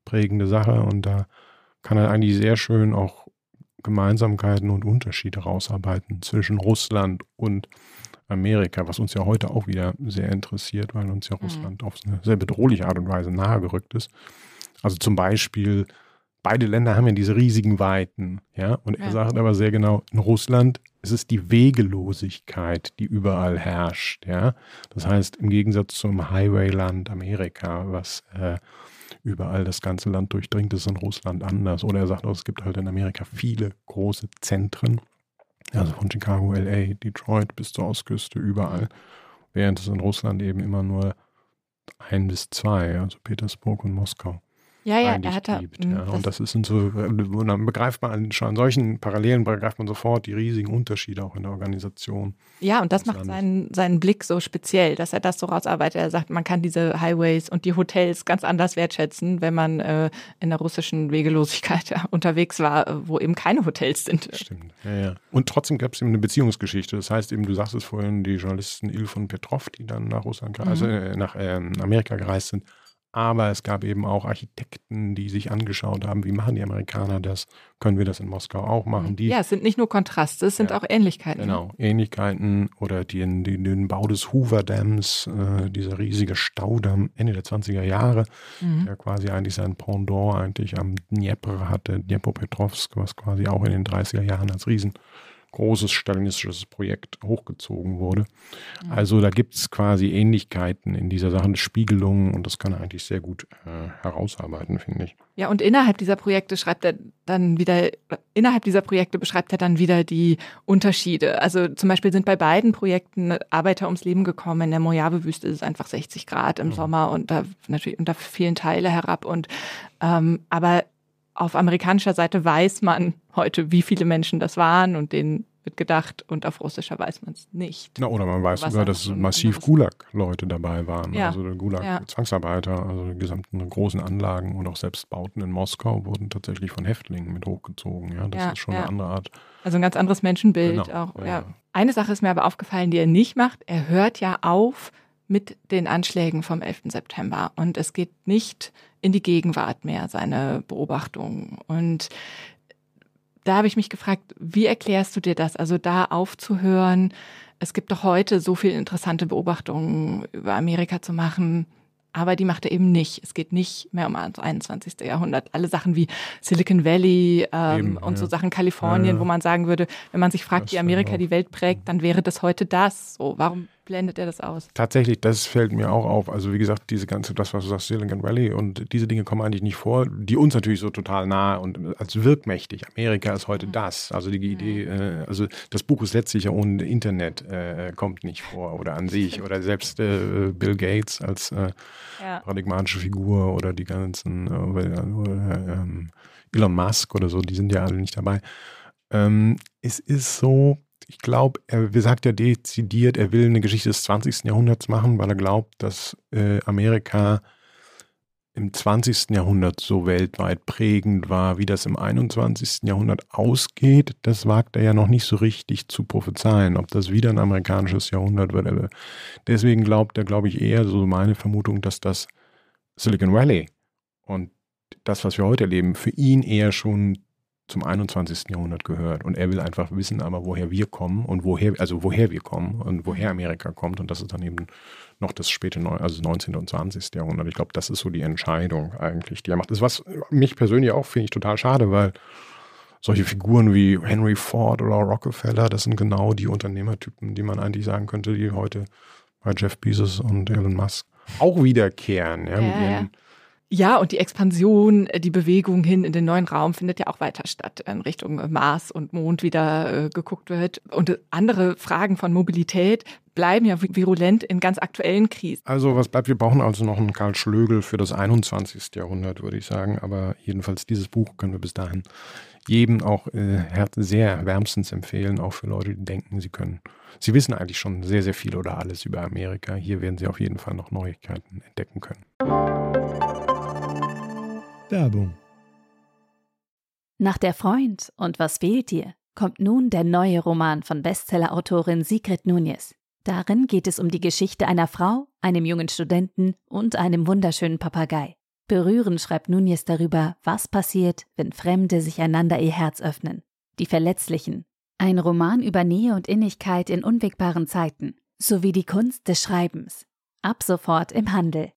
prägende Sache und da kann er eigentlich sehr schön auch Gemeinsamkeiten und Unterschiede rausarbeiten zwischen Russland und Amerika, was uns ja heute auch wieder sehr interessiert, weil uns ja mhm. Russland auf eine sehr bedrohliche Art und Weise nahegerückt ist. Also zum Beispiel beide Länder haben ja diese riesigen Weiten, ja. Und er ja. sagt aber sehr genau, in Russland ist es die Wegelosigkeit, die überall herrscht, ja. Das heißt, im Gegensatz zum Highwayland Amerika, was äh, überall das ganze Land durchdringt, ist in Russland anders. Oder er sagt auch, es gibt halt in Amerika viele große Zentren, also von Chicago, LA, Detroit bis zur Ostküste, überall. Während es in Russland eben immer nur ein bis zwei, also Petersburg und Moskau ja, ja, er hat da, gibt. Ja. Und das ist so, dann begreift man schon an solchen Parallelen begreift man sofort die riesigen Unterschiede auch in der Organisation. Ja, und das macht seinen, seinen Blick so speziell, dass er das so rausarbeitet. Er sagt, man kann diese Highways und die Hotels ganz anders wertschätzen, wenn man äh, in der russischen Wegelosigkeit unterwegs war, wo eben keine Hotels sind. Stimmt, ja, ja. Und trotzdem gab es eben eine Beziehungsgeschichte. Das heißt eben, du sagst es vorhin, die Journalisten Ilf und Petrov, die dann nach Russland, mhm. also äh, nach äh, Amerika gereist sind, aber es gab eben auch Architekten, die sich angeschaut haben, wie machen die Amerikaner das? Können wir das in Moskau auch machen? Die, ja, es sind nicht nur Kontraste, es sind ja, auch Ähnlichkeiten. Genau, Ähnlichkeiten oder den, den, den Bau des Hoover Dams, äh, dieser riesige Staudamm Ende der 20er Jahre, mhm. der quasi eigentlich sein Pendant eigentlich am Dnieper hatte, Dnepropetrovsk, was quasi auch in den 30er Jahren als Riesen großes stalinistisches Projekt hochgezogen wurde. Also da gibt es quasi Ähnlichkeiten in dieser Sache, eine Spiegelung und das kann er eigentlich sehr gut äh, herausarbeiten, finde ich. Ja, und innerhalb dieser Projekte schreibt er dann wieder, innerhalb dieser Projekte beschreibt er dann wieder die Unterschiede. Also zum Beispiel sind bei beiden Projekten Arbeiter ums Leben gekommen. In der Mojave-Wüste ist es einfach 60 Grad im mhm. Sommer und da natürlich unter vielen Teile herab. Und ähm, aber auf amerikanischer Seite weiß man heute, wie viele Menschen das waren und denen wird gedacht und auf russischer weiß man es nicht. Na, oder man weiß sogar, dass massiv Gulag-Leute dabei waren, ja. also Gulag-Zwangsarbeiter, ja. also die gesamten großen Anlagen und auch selbst Bauten in Moskau wurden tatsächlich von Häftlingen mit hochgezogen. Ja, das ja, ist schon eine andere Art. Also ein ganz anderes Menschenbild genau. auch. Eine Sache ist mir aber aufgefallen, die er nicht macht. Er hört ja auf mit den Anschlägen vom 11. September und es geht nicht in die Gegenwart mehr, seine Beobachtungen. Und da habe ich mich gefragt, wie erklärst du dir das? Also da aufzuhören, es gibt doch heute so viele interessante Beobachtungen über Amerika zu machen, aber die macht er eben nicht. Es geht nicht mehr um das 21. Jahrhundert. Alle Sachen wie Silicon Valley ähm, eben, und ja. so Sachen Kalifornien, ja, ja. wo man sagen würde, wenn man sich fragt, wie Amerika die Welt prägt, dann wäre das heute das. So, warum blendet er das aus? Tatsächlich, das fällt mir auch auf. Also wie gesagt, diese ganze, das, was du sagst, Silicon Valley und diese Dinge kommen eigentlich nicht vor, die uns natürlich so total nah und als wirkmächtig. Amerika ist heute mhm. das. Also die Idee, äh, also das Buch ist letztlich ja ohne Internet, äh, kommt nicht vor oder an sich oder selbst äh, Bill Gates als äh, ja. paradigmatische Figur oder die ganzen äh, ähm, Elon Musk oder so, die sind ja alle nicht dabei. Ähm, es ist so, ich glaube, er sagt ja dezidiert, er will eine Geschichte des 20. Jahrhunderts machen, weil er glaubt, dass äh, Amerika im 20. Jahrhundert so weltweit prägend war, wie das im 21. Jahrhundert ausgeht, das wagt er ja noch nicht so richtig zu prophezeien, ob das wieder ein amerikanisches Jahrhundert wird. Deswegen glaubt er, glaube ich, eher so meine Vermutung, dass das Silicon Valley und das, was wir heute erleben, für ihn eher schon zum 21. Jahrhundert gehört. Und er will einfach wissen, aber woher wir kommen und woher, also woher wir kommen und woher Amerika kommt. Und das ist dann eben noch das späte, also 19. und 20. Jahrhundert. Ich glaube, das ist so die Entscheidung eigentlich, die er macht. Das ist was mich persönlich auch finde ich total schade, weil solche Figuren wie Henry Ford oder Rockefeller, das sind genau die Unternehmertypen, die man eigentlich sagen könnte, die heute bei Jeff Bezos und Elon Musk auch wiederkehren. Ja, ja, ja. Ja, und die Expansion, äh, die Bewegung hin in den neuen Raum findet ja auch weiter statt, in Richtung Mars und Mond wieder äh, geguckt wird. Und andere Fragen von Mobilität bleiben ja virulent in ganz aktuellen Krisen. Also was bleibt, wir brauchen also noch einen Karl Schlögel für das 21. Jahrhundert, würde ich sagen. Aber jedenfalls dieses Buch können wir bis dahin jedem auch äh, sehr wärmstens empfehlen, auch für Leute, die denken, sie können. Sie wissen eigentlich schon sehr, sehr viel oder alles über Amerika. Hier werden Sie auf jeden Fall noch Neuigkeiten entdecken können. Werbung. Nach der Freund und was fehlt dir kommt nun der neue Roman von Bestsellerautorin Sigrid Nunez. Darin geht es um die Geschichte einer Frau, einem jungen Studenten und einem wunderschönen Papagei. Berührend schreibt Nunez darüber, was passiert, wenn Fremde sich einander ihr Herz öffnen. Die Verletzlichen. Ein Roman über Nähe und Innigkeit in unwegbaren Zeiten, sowie die Kunst des Schreibens. Ab sofort im Handel.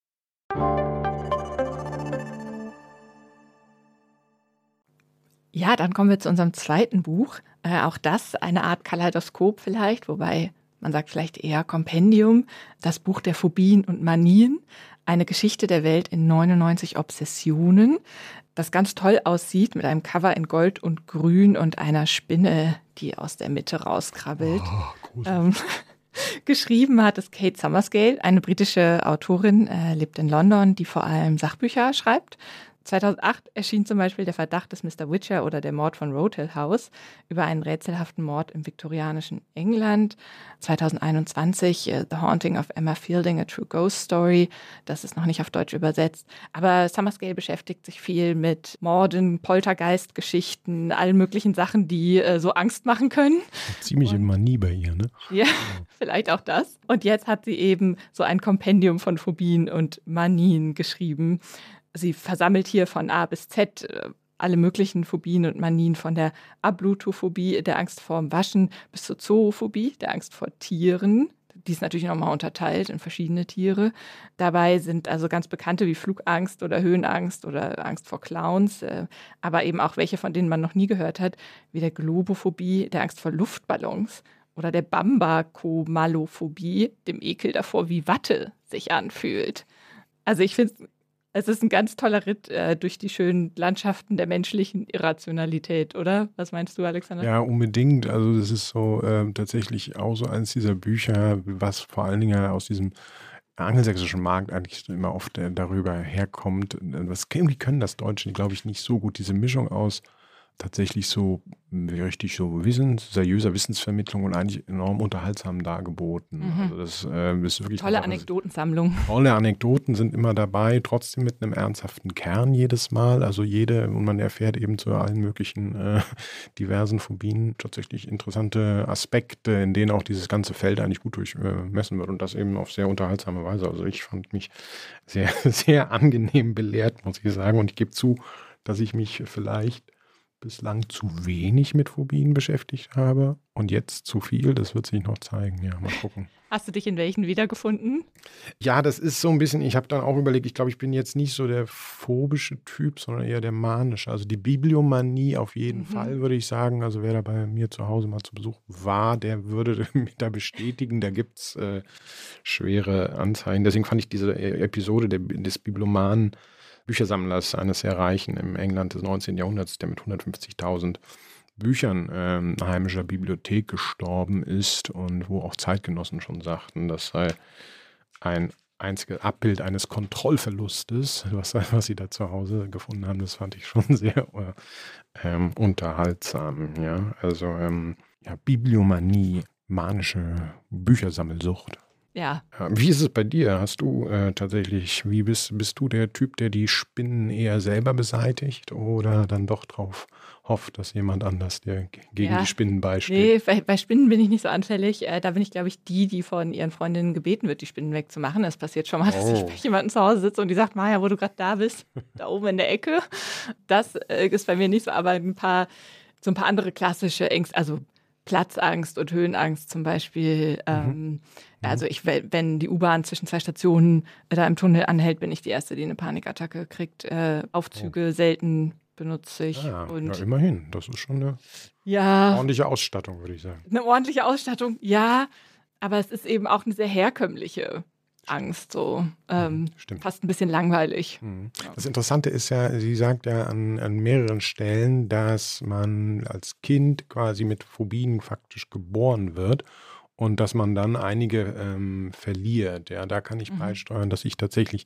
Ja, dann kommen wir zu unserem zweiten Buch. Äh, auch das eine Art Kaleidoskop vielleicht, wobei man sagt vielleicht eher Kompendium, das Buch der Phobien und Manien. Eine Geschichte der Welt in 99 Obsessionen, das ganz toll aussieht mit einem Cover in Gold und Grün und einer Spinne, die aus der Mitte rauskrabbelt. Oh, ähm, geschrieben hat es Kate Summerscale, eine britische Autorin, äh, lebt in London, die vor allem Sachbücher schreibt. 2008 erschien zum Beispiel der Verdacht des Mr. Witcher oder der Mord von Roadhill House über einen rätselhaften Mord im viktorianischen England. 2021 uh, The Haunting of Emma Fielding, a True Ghost Story. Das ist noch nicht auf Deutsch übersetzt. Aber Summerscale beschäftigt sich viel mit Morden, Poltergeistgeschichten, allen möglichen Sachen, die uh, so Angst machen können. Ziemliche Und, Manie bei ihr, ne? Ja, vielleicht auch das. Und jetzt hat sie eben so ein Kompendium von Phobien und Manien geschrieben. Sie versammelt hier von A bis Z äh, alle möglichen Phobien und Manien von der Ablutophobie, der Angst vorm Waschen, bis zur Zoophobie, der Angst vor Tieren. Die ist natürlich nochmal unterteilt in verschiedene Tiere. Dabei sind also ganz bekannte wie Flugangst oder Höhenangst oder Angst vor Clowns, äh, aber eben auch welche, von denen man noch nie gehört hat, wie der Globophobie, der Angst vor Luftballons oder der Bambakomalophobie, dem Ekel davor, wie Watte sich anfühlt. Also ich finde es ist ein ganz toller Ritt äh, durch die schönen Landschaften der menschlichen Irrationalität, oder? Was meinst du, Alexander? Ja, unbedingt. Also das ist so äh, tatsächlich auch so eines dieser Bücher, was vor allen Dingen aus diesem angelsächsischen Markt eigentlich immer oft äh, darüber herkommt. Was, irgendwie können das Deutsche, glaube ich, nicht so gut, diese Mischung aus tatsächlich so richtig so Wissens, seriöser Wissensvermittlung und eigentlich enorm unterhaltsam dargeboten. Mhm. Also das äh, ist wirklich tolle Anekdotensammlung. Tolle Anekdoten sind immer dabei, trotzdem mit einem ernsthaften Kern jedes Mal. Also jede und man erfährt eben zu allen möglichen äh, diversen Phobien tatsächlich interessante Aspekte, in denen auch dieses ganze Feld eigentlich gut durchmessen wird und das eben auf sehr unterhaltsame Weise. Also ich fand mich sehr sehr angenehm belehrt, muss ich sagen, und ich gebe zu, dass ich mich vielleicht bislang zu wenig mit Phobien beschäftigt habe und jetzt zu viel. Das wird sich noch zeigen. Ja, mal gucken. Hast du dich in welchen wiedergefunden? Ja, das ist so ein bisschen, ich habe dann auch überlegt, ich glaube, ich bin jetzt nicht so der phobische Typ, sondern eher der manische. Also die Bibliomanie auf jeden mhm. Fall, würde ich sagen. Also wer da bei mir zu Hause mal zu Besuch war, der würde mich da bestätigen. Da gibt es äh, schwere Anzeichen. Deswegen fand ich diese äh, Episode des Bibliomanen Büchersammlers, eines sehr reichen im England des 19. Jahrhunderts, der mit 150.000 Büchern ähm, heimischer Bibliothek gestorben ist und wo auch Zeitgenossen schon sagten, das sei ein einziges Abbild eines Kontrollverlustes, was, was sie da zu Hause gefunden haben. Das fand ich schon sehr ähm, unterhaltsam. Ja, also ähm, ja, Bibliomanie, manische Büchersammelsucht. Ja. Wie ist es bei dir? Hast du äh, tatsächlich, wie bist, bist du der Typ, der die Spinnen eher selber beseitigt oder dann doch drauf hofft, dass jemand anders dir gegen ja. die Spinnen beisteht? Nee, bei, bei, Spinnen bin ich nicht so anfällig. Äh, da bin ich, glaube ich, die, die von ihren Freundinnen gebeten wird, die Spinnen wegzumachen. Das passiert schon mal, dass ich oh. bei jemandem zu Hause sitze und die sagt, Maja, wo du gerade da bist, da oben in der Ecke. Das äh, ist bei mir nicht so, aber ein paar, so ein paar andere klassische Ängste, also Platzangst und Höhenangst zum Beispiel. Mhm. Ähm, also ich, wenn die U-Bahn zwischen zwei Stationen äh, da im Tunnel anhält, bin ich die Erste, die eine Panikattacke kriegt. Äh, Aufzüge oh. selten benutze ich. Ah, und ja, immerhin. Das ist schon eine ja, ordentliche Ausstattung, würde ich sagen. Eine ordentliche Ausstattung, ja. Aber es ist eben auch eine sehr herkömmliche Angst, so ähm, Stimmt. fast ein bisschen langweilig. Mhm. Das Interessante ist ja, sie sagt ja an, an mehreren Stellen, dass man als Kind quasi mit Phobien faktisch geboren wird und dass man dann einige ähm, verliert. Ja, da kann ich mhm. beisteuern, dass ich tatsächlich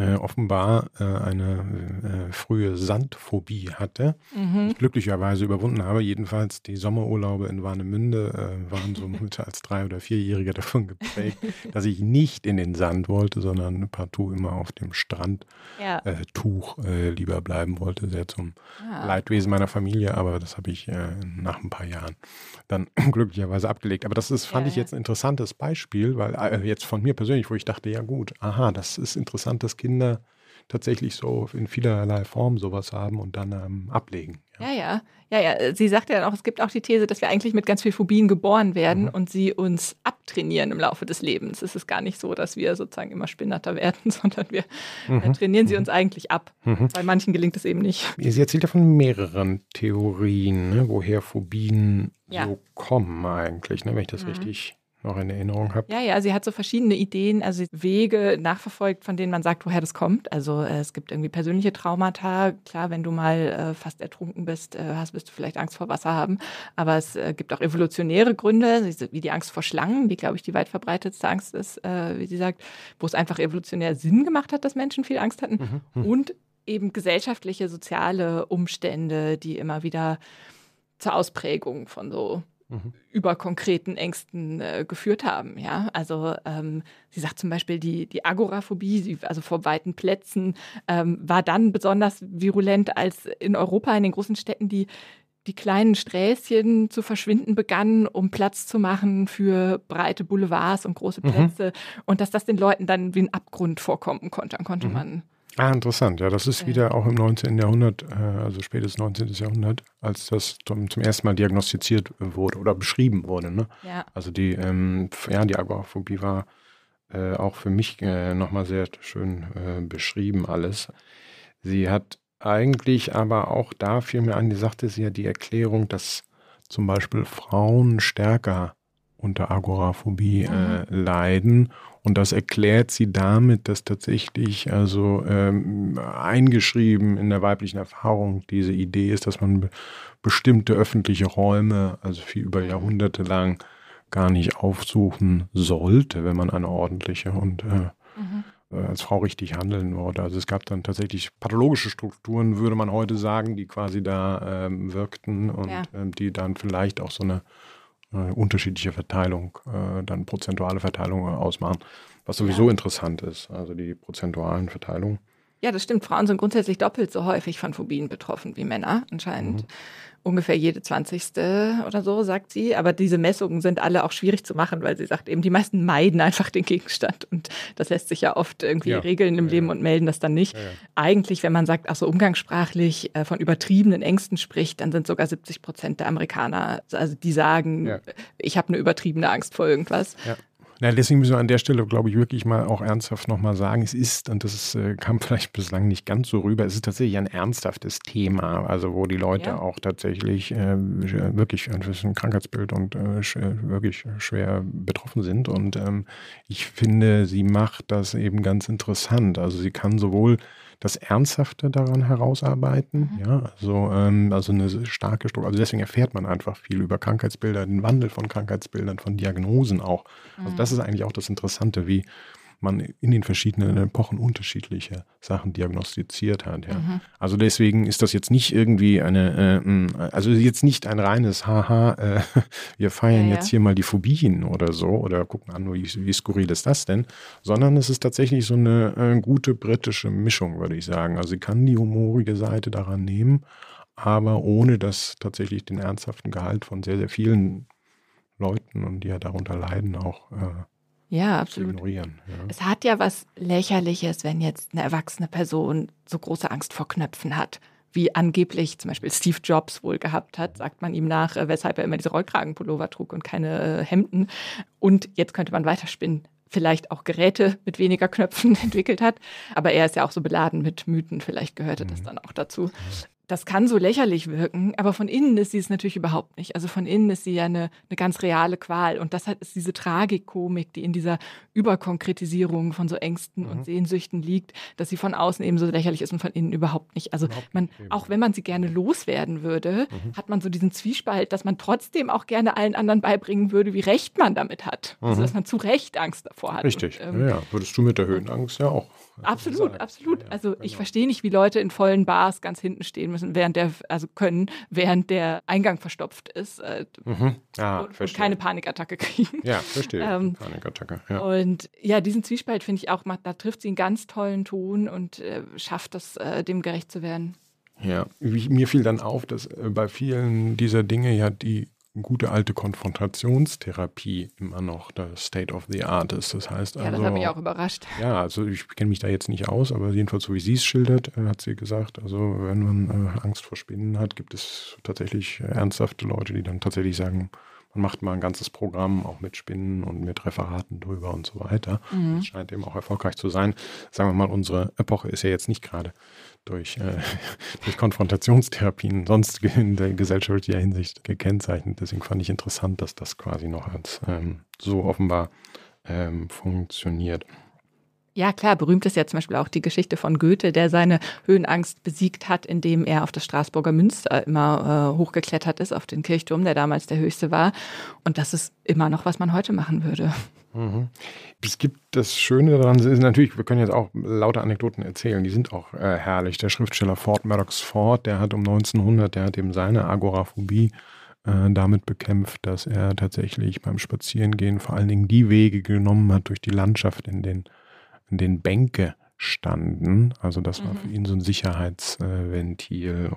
äh, offenbar äh, eine äh, frühe Sandphobie hatte. Mhm. glücklicherweise überwunden habe. Jedenfalls die Sommerurlaube in Warnemünde äh, waren so als drei- oder vierjähriger davon geprägt, dass ich nicht in den Sand wollte, sondern partout immer auf dem Strandtuch ja. Äh, äh, lieber bleiben wollte. Sehr zum ah. Leidwesen meiner Familie, aber das habe ich nach ein paar Jahren dann glücklicherweise abgelegt. Aber das ist, fand ja, ich jetzt ein interessantes Beispiel, weil jetzt von mir persönlich, wo ich dachte, ja gut, aha, das ist interessant, dass Kinder tatsächlich so in vielerlei Form sowas haben und dann ähm, ablegen. Ja. ja, ja, ja, ja. Sie sagt ja auch, es gibt auch die These, dass wir eigentlich mit ganz viel Phobien geboren werden mhm. und sie uns abtrainieren im Laufe des Lebens. Es ist gar nicht so, dass wir sozusagen immer spinnerter werden, sondern wir äh, mhm. trainieren sie mhm. uns eigentlich ab. Mhm. Bei manchen gelingt es eben nicht. Sie erzählt ja von mehreren Theorien, ne, woher Phobien ja. so kommen eigentlich, ne, wenn ich das mhm. richtig noch in Erinnerung habe. Ja, ja, sie hat so verschiedene Ideen, also Wege nachverfolgt, von denen man sagt, woher das kommt. Also äh, es gibt irgendwie persönliche Traumata. Klar, wenn du mal äh, fast ertrunken bist, äh, hast, wirst du vielleicht Angst vor Wasser haben. Aber es äh, gibt auch evolutionäre Gründe, wie die Angst vor Schlangen, die, glaube ich, die weit verbreitetste Angst ist, äh, wie sie sagt, wo es einfach evolutionär Sinn gemacht hat, dass Menschen viel Angst hatten. Mhm. mhm. Und eben gesellschaftliche, soziale Umstände, die immer wieder zur Ausprägung von so mhm. über konkreten Ängsten äh, geführt haben. Ja, also ähm, sie sagt zum Beispiel die die Agoraphobie, also vor weiten Plätzen, ähm, war dann besonders virulent, als in Europa in den großen Städten die die kleinen Sträßchen zu verschwinden begannen, um Platz zu machen für breite Boulevards und große mhm. Plätze mhm. und dass das den Leuten dann wie ein Abgrund vorkommen konnte. Dann konnte mhm. man Ah, interessant. Ja, das ist wieder auch im 19. Jahrhundert, äh, also spätes 19. Jahrhundert, als das zum, zum ersten Mal diagnostiziert wurde oder beschrieben wurde. Ne? Ja. Also die, ähm, ja, die Agoraphobie war äh, auch für mich äh, nochmal sehr schön äh, beschrieben alles. Sie hat eigentlich aber auch da fiel mir an, die sagte sie ja die Erklärung, dass zum Beispiel Frauen stärker unter Agoraphobie mhm. äh, leiden. Und das erklärt sie damit, dass tatsächlich also ähm, eingeschrieben in der weiblichen Erfahrung diese Idee ist, dass man be bestimmte öffentliche Räume, also viel über Jahrhunderte lang, gar nicht aufsuchen sollte, wenn man eine ordentliche und äh, mhm. Äh, als Frau richtig handeln wollte. Also es gab dann tatsächlich pathologische Strukturen, würde man heute sagen, die quasi da ähm, wirkten und ja. ähm, die dann vielleicht auch so eine äh, unterschiedliche Verteilung, äh, dann prozentuale Verteilung ausmachen, was sowieso ja. interessant ist, also die prozentualen Verteilungen. Ja, das stimmt. Frauen sind grundsätzlich doppelt so häufig von Phobien betroffen wie Männer anscheinend. Mhm ungefähr jede zwanzigste oder so, sagt sie. Aber diese Messungen sind alle auch schwierig zu machen, weil sie sagt eben, die meisten meiden einfach den Gegenstand. Und das lässt sich ja oft irgendwie ja. regeln im ja, Leben und melden das dann nicht. Ja, Eigentlich, wenn man sagt, ach so umgangssprachlich äh, von übertriebenen Ängsten spricht, dann sind sogar 70 Prozent der Amerikaner, also die sagen, ich habe eine übertriebene Angst vor irgendwas. Ja, deswegen müssen wir an der Stelle, glaube ich, wirklich mal auch ernsthaft nochmal sagen, es ist, und das ist, äh, kam vielleicht bislang nicht ganz so rüber, es ist tatsächlich ein ernsthaftes Thema, also wo die Leute ja. auch tatsächlich äh, wirklich ein Krankheitsbild und äh, wirklich schwer betroffen sind. Und ähm, ich finde, sie macht das eben ganz interessant. Also sie kann sowohl das Ernsthafte daran herausarbeiten. Mhm. Ja, also, ähm, also eine starke Struktur. Also deswegen erfährt man einfach viel über Krankheitsbilder, den Wandel von Krankheitsbildern, von Diagnosen auch. Also mhm. Also das ist eigentlich auch das Interessante, wie man in den verschiedenen Epochen unterschiedliche Sachen diagnostiziert hat. Ja. Mhm. Also deswegen ist das jetzt nicht irgendwie eine, äh, also jetzt nicht ein reines Haha, äh, wir feiern ja, jetzt hier mal die Phobien oder so oder gucken an, wie, wie skurril ist das denn, sondern es ist tatsächlich so eine äh, gute britische Mischung, würde ich sagen. Also sie kann die humorige Seite daran nehmen, aber ohne das tatsächlich den ernsthaften Gehalt von sehr, sehr vielen Leuten und die ja darunter leiden auch äh, ja, absolut. ignorieren. Ja. Es hat ja was Lächerliches, wenn jetzt eine erwachsene Person so große Angst vor Knöpfen hat, wie angeblich zum Beispiel Steve Jobs wohl gehabt hat, sagt man ihm nach, äh, weshalb er immer diese Rollkragenpullover trug und keine äh, Hemden. Und jetzt könnte man weiterspinnen vielleicht auch Geräte mit weniger Knöpfen entwickelt hat. Aber er ist ja auch so beladen mit Mythen, vielleicht gehörte das mhm. dann auch dazu das kann so lächerlich wirken, aber von innen ist sie es natürlich überhaupt nicht. Also von innen ist sie ja eine, eine ganz reale Qual. Und das ist diese Tragikkomik, die in dieser Überkonkretisierung von so Ängsten mhm. und Sehnsüchten liegt, dass sie von außen eben so lächerlich ist und von innen überhaupt nicht. Also man, auch wenn man sie gerne loswerden würde, mhm. hat man so diesen Zwiespalt, dass man trotzdem auch gerne allen anderen beibringen würde, wie recht man damit hat. Also, mhm. Also dass man zu Recht Angst davor hat. Richtig. Und, ähm, ja, würdest du mit der Höhenangst ja auch. Absolut, absolut. Also ich genau. verstehe nicht, wie Leute in vollen Bars ganz hinten stehen müssen, während der, also können, während der Eingang verstopft ist äh, mhm. ah, und, und, keine Panikattacke kriegen. Ja, verstehe. Ähm, Panikattacke, ja. Und ja, diesen Zwiespalt finde ich auch, da trifft sie einen ganz tollen Ton und äh, schafft es, äh, dem gerecht zu werden. Ja, mir fiel dann auf, dass äh, bei vielen dieser Dinge ja die gute alte Konfrontationstherapie immer noch das State of the Art ist. Das heißt also, ja, das hat mich auch überrascht. Ja, also ich kenne mich da jetzt nicht aus, aber jedenfalls so wie sie es schildert, äh, hat sie gesagt, also wenn man äh, Angst vor Spinnen hat, gibt es tatsächlich ernsthafte Leute, die dann tatsächlich sagen, man macht mal ein ganzes Programm auch mit Spinnen und mit Referaten drüber und so weiter. Mhm. Das scheint eben auch erfolgreich zu sein. Sagen wir mal, unsere Epoche ist ja jetzt nicht gerade durch, äh, durch Konfrontationstherapien sonst in der gesellschaftlicher Hinsicht gekennzeichnet. Deswegen fand ich interessant, dass das quasi noch als ähm, so offenbar ähm, funktioniert. Ja, klar, berühmt ist ja zum Beispiel auch die Geschichte von Goethe, der seine Höhenangst besiegt hat, indem er auf das Straßburger Münster immer äh, hochgeklettert ist, auf den Kirchturm, der damals der höchste war. Und das ist immer noch, was man heute machen würde. Mhm. Es gibt das Schöne daran, ist natürlich, wir können jetzt auch lauter Anekdoten erzählen, die sind auch äh, herrlich. Der Schriftsteller Ford Maddox Ford, der hat um 1900, der hat eben seine Agoraphobie äh, damit bekämpft, dass er tatsächlich beim Spazierengehen vor allen Dingen die Wege genommen hat durch die Landschaft, in den in den Bänke standen. Also das war für mhm. ihn so ein Sicherheitsventil.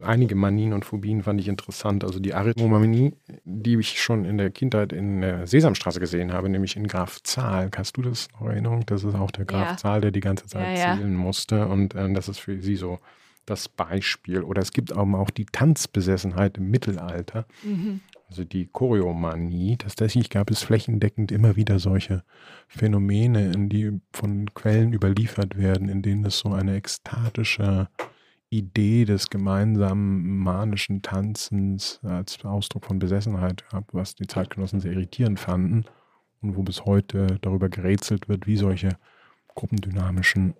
Einige Manien und Phobien fand ich interessant. Also die Arithmomanie, die ich schon in der Kindheit in der Sesamstraße gesehen habe, nämlich in Graf Zahl. Hast du das noch in Erinnerung? Das ist auch der Graf ja. Zahl, der die ganze Zeit ja, ja. zählen musste. Und äh, das ist für sie so das Beispiel. Oder es gibt auch die Tanzbesessenheit im Mittelalter. Mhm also die Choreomanie, tatsächlich gab es flächendeckend immer wieder solche Phänomene, in die von Quellen überliefert werden, in denen es so eine ekstatische Idee des gemeinsamen manischen Tanzens als Ausdruck von Besessenheit gab, was die Zeitgenossen sehr irritierend fanden und wo bis heute darüber gerätselt wird, wie solche gruppendynamischen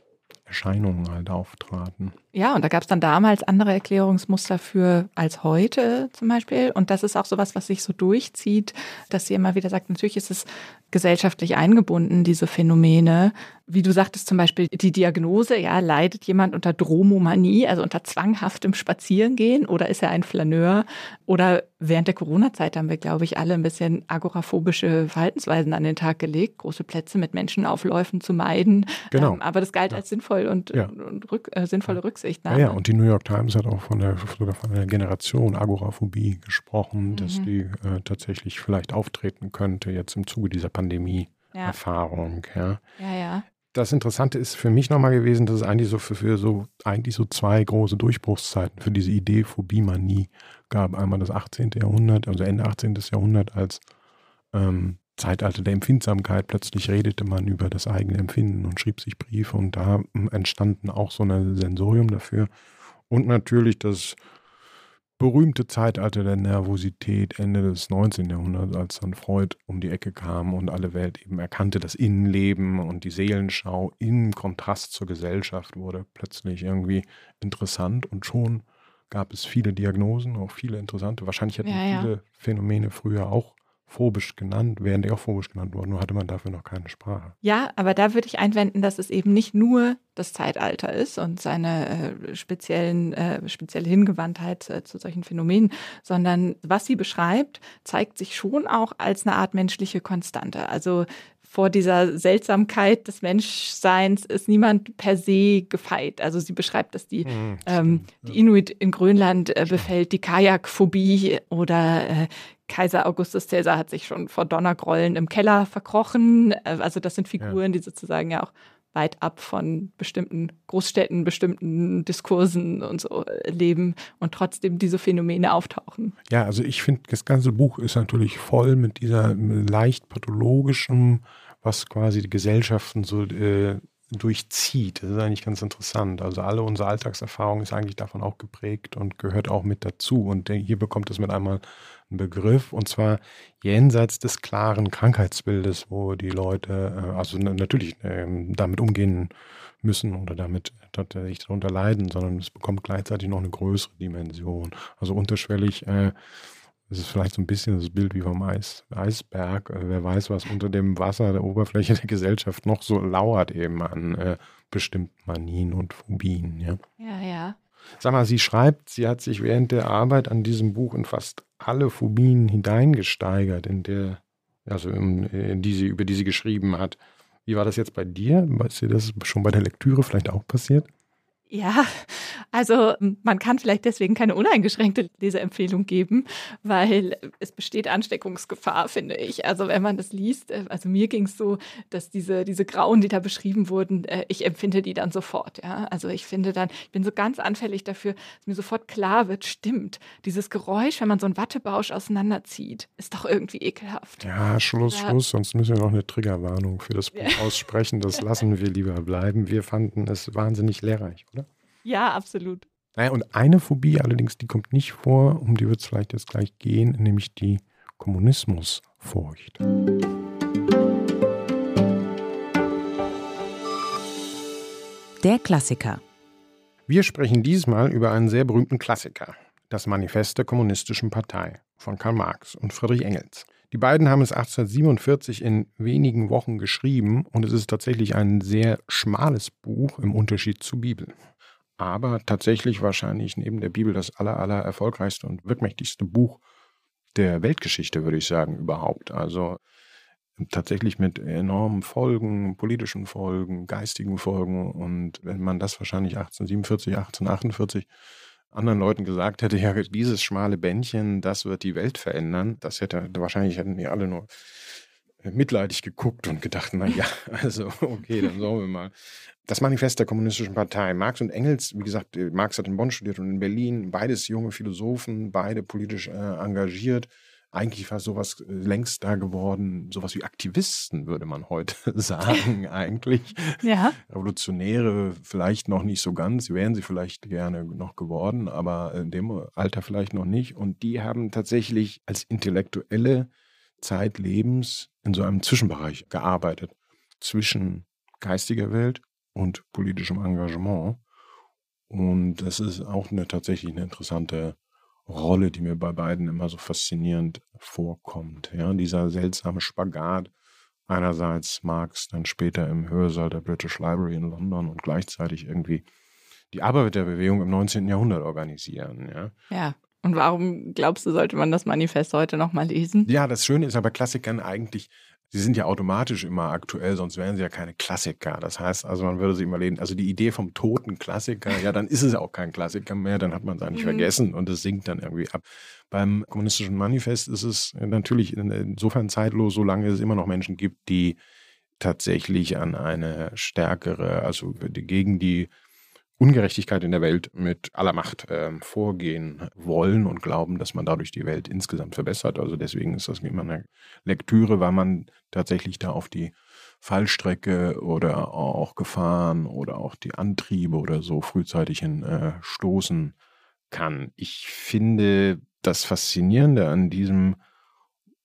Erscheinungen halt auftraten. Ja, und da gab es dann damals andere Erklärungsmuster für als heute zum Beispiel. Und das ist auch sowas, was sich so durchzieht, dass sie immer wieder sagt, natürlich ist es gesellschaftlich eingebunden, diese Phänomene. Wie du sagtest zum Beispiel die Diagnose, ja, leidet jemand unter Dromomanie, also unter zwanghaftem Spazierengehen oder ist er ein Flaneur? Oder während der Corona-Zeit haben wir, glaube ich, alle ein bisschen agoraphobische Verhaltensweisen an den Tag gelegt, große Plätze mit Menschenaufläufen zu meiden. Genau. Ähm, aber das galt ja. als sinnvoll und, ja. und rück, äh, sinnvolle Rücksichtnahme. Ja, ja, und die New York Times hat auch von der, sogar von der Generation Agoraphobie gesprochen, mhm. dass die äh, tatsächlich vielleicht auftreten könnte jetzt im Zuge dieser Pandemie-Erfahrung. Ja. ja, ja. Das Interessante ist für mich nochmal gewesen, dass es eigentlich so für, für, so eigentlich so zwei große Durchbruchszeiten für diese Idee Phobie-Manie gab. Einmal das 18. Jahrhundert, also Ende 18. Jahrhundert als ähm, Zeitalter der Empfindsamkeit. Plötzlich redete man über das eigene Empfinden und schrieb sich Briefe und da hm, entstanden auch so ein Sensorium dafür. Und natürlich das berühmte Zeitalter der Nervosität Ende des 19. Jahrhunderts, als dann Freud um die Ecke kam und alle Welt eben erkannte, das Innenleben und die Seelenschau im Kontrast zur Gesellschaft wurde plötzlich irgendwie interessant und schon gab es viele Diagnosen, auch viele interessante. Wahrscheinlich hätten ja, ja. viele Phänomene früher auch phobisch genannt, wären die auch phobisch genannt worden, nur hatte man dafür noch keine Sprache. Ja, aber da würde ich einwenden, dass es eben nicht nur das Zeitalter ist und seine äh, speziellen, äh, spezielle Hingewandtheit äh, zu solchen Phänomenen, sondern was sie beschreibt, zeigt sich schon auch als eine Art menschliche Konstante. Also vor dieser Seltsamkeit des Menschseins ist niemand per se gefeit. Also sie beschreibt, dass die, mhm, ähm, die Inuit in Grönland äh, befällt die Kajakphobie oder äh, Kaiser Augustus Caesar hat sich schon vor Donnergrollen im Keller verkrochen. Äh, also das sind Figuren, ja. die sozusagen ja auch weit ab von bestimmten Großstädten, bestimmten Diskursen und so äh, leben und trotzdem diese Phänomene auftauchen. Ja, also ich finde, das ganze Buch ist natürlich voll mit dieser leicht pathologischen, was quasi die Gesellschaften so äh, durchzieht. Das ist eigentlich ganz interessant. Also alle unsere Alltagserfahrung ist eigentlich davon auch geprägt und gehört auch mit dazu. Und hier bekommt es mit einmal einen Begriff und zwar jenseits des klaren Krankheitsbildes, wo die Leute äh, also natürlich ähm, damit umgehen müssen oder damit tatsächlich darunter leiden, sondern es bekommt gleichzeitig noch eine größere Dimension. Also unterschwellig äh, das ist vielleicht so ein bisschen das Bild wie vom Eis, Eisberg. Äh, wer weiß, was unter dem Wasser der Oberfläche der Gesellschaft noch so lauert eben an äh, bestimmten Manien und Phobien. Ja? ja, ja. Sag mal, sie schreibt, sie hat sich während der Arbeit an diesem Buch in fast alle Phobien hineingesteigert, in der, also in, in die sie, über die sie geschrieben hat. Wie war das jetzt bei dir? Ist dir das schon bei der Lektüre vielleicht auch passiert? Ja, also man kann vielleicht deswegen keine uneingeschränkte Leseempfehlung geben, weil es besteht Ansteckungsgefahr, finde ich. Also wenn man das liest, äh, also mir ging es so, dass diese, diese Grauen, die da beschrieben wurden, äh, ich empfinde die dann sofort. Ja? Also ich finde dann, ich bin so ganz anfällig dafür, dass mir sofort klar wird, stimmt, dieses Geräusch, wenn man so einen Wattebausch auseinanderzieht, ist doch irgendwie ekelhaft. Ja, Schluss, ja. Schluss, sonst müssen wir noch eine Triggerwarnung für das Buch aussprechen. Das lassen wir lieber bleiben. Wir fanden es wahnsinnig lehrreich, oder? Ja, absolut. Naja, und eine Phobie allerdings, die kommt nicht vor, um die wird es vielleicht jetzt gleich gehen, nämlich die Kommunismusfurcht. Der Klassiker. Wir sprechen diesmal über einen sehr berühmten Klassiker, das Manifest der Kommunistischen Partei von Karl Marx und Friedrich Engels. Die beiden haben es 1847 in wenigen Wochen geschrieben und es ist tatsächlich ein sehr schmales Buch im Unterschied zur Bibel aber tatsächlich wahrscheinlich neben der Bibel das aller, aller erfolgreichste und wirkmächtigste Buch der Weltgeschichte, würde ich sagen, überhaupt. Also tatsächlich mit enormen Folgen, politischen Folgen, geistigen Folgen. Und wenn man das wahrscheinlich 1847, 1848 anderen Leuten gesagt hätte, ja, dieses schmale Bändchen, das wird die Welt verändern, das hätte, wahrscheinlich hätten die alle nur mitleidig geguckt und gedacht, na ja, also okay, dann sollen wir mal. Das Manifest der Kommunistischen Partei. Marx und Engels, wie gesagt, äh, Marx hat in Bonn studiert und in Berlin, beides junge Philosophen, beide politisch äh, engagiert. Eigentlich war sowas äh, längst da geworden, sowas wie Aktivisten, würde man heute sagen, eigentlich. Ja. Revolutionäre vielleicht noch nicht so ganz, wären sie vielleicht gerne noch geworden, aber in dem Alter vielleicht noch nicht. Und die haben tatsächlich als Intellektuelle zeitlebens in so einem Zwischenbereich gearbeitet zwischen geistiger Welt und politischem Engagement. Und das ist auch eine tatsächlich eine interessante Rolle, die mir bei beiden immer so faszinierend vorkommt. Ja, dieser seltsame Spagat. Einerseits Marx dann später im Hörsaal der British Library in London und gleichzeitig irgendwie die Arbeiterbewegung im 19. Jahrhundert organisieren. Ja. ja. Und warum glaubst du, sollte man das Manifest heute nochmal lesen? Ja, das Schöne ist aber Klassikern eigentlich, sie sind ja automatisch immer aktuell, sonst wären sie ja keine Klassiker. Das heißt also, man würde sie immer lesen, also die Idee vom toten Klassiker, ja, dann ist es ja auch kein Klassiker mehr, dann hat man es eigentlich mhm. vergessen und es sinkt dann irgendwie ab. Beim kommunistischen Manifest ist es natürlich insofern zeitlos, solange es immer noch Menschen gibt, die tatsächlich an eine stärkere, also gegen die Ungerechtigkeit in der Welt mit aller Macht äh, vorgehen wollen und glauben, dass man dadurch die Welt insgesamt verbessert. Also deswegen ist das immer eine Lektüre, weil man tatsächlich da auf die Fallstrecke oder auch Gefahren oder auch die Antriebe oder so frühzeitig hin äh, stoßen kann. Ich finde das Faszinierende an diesem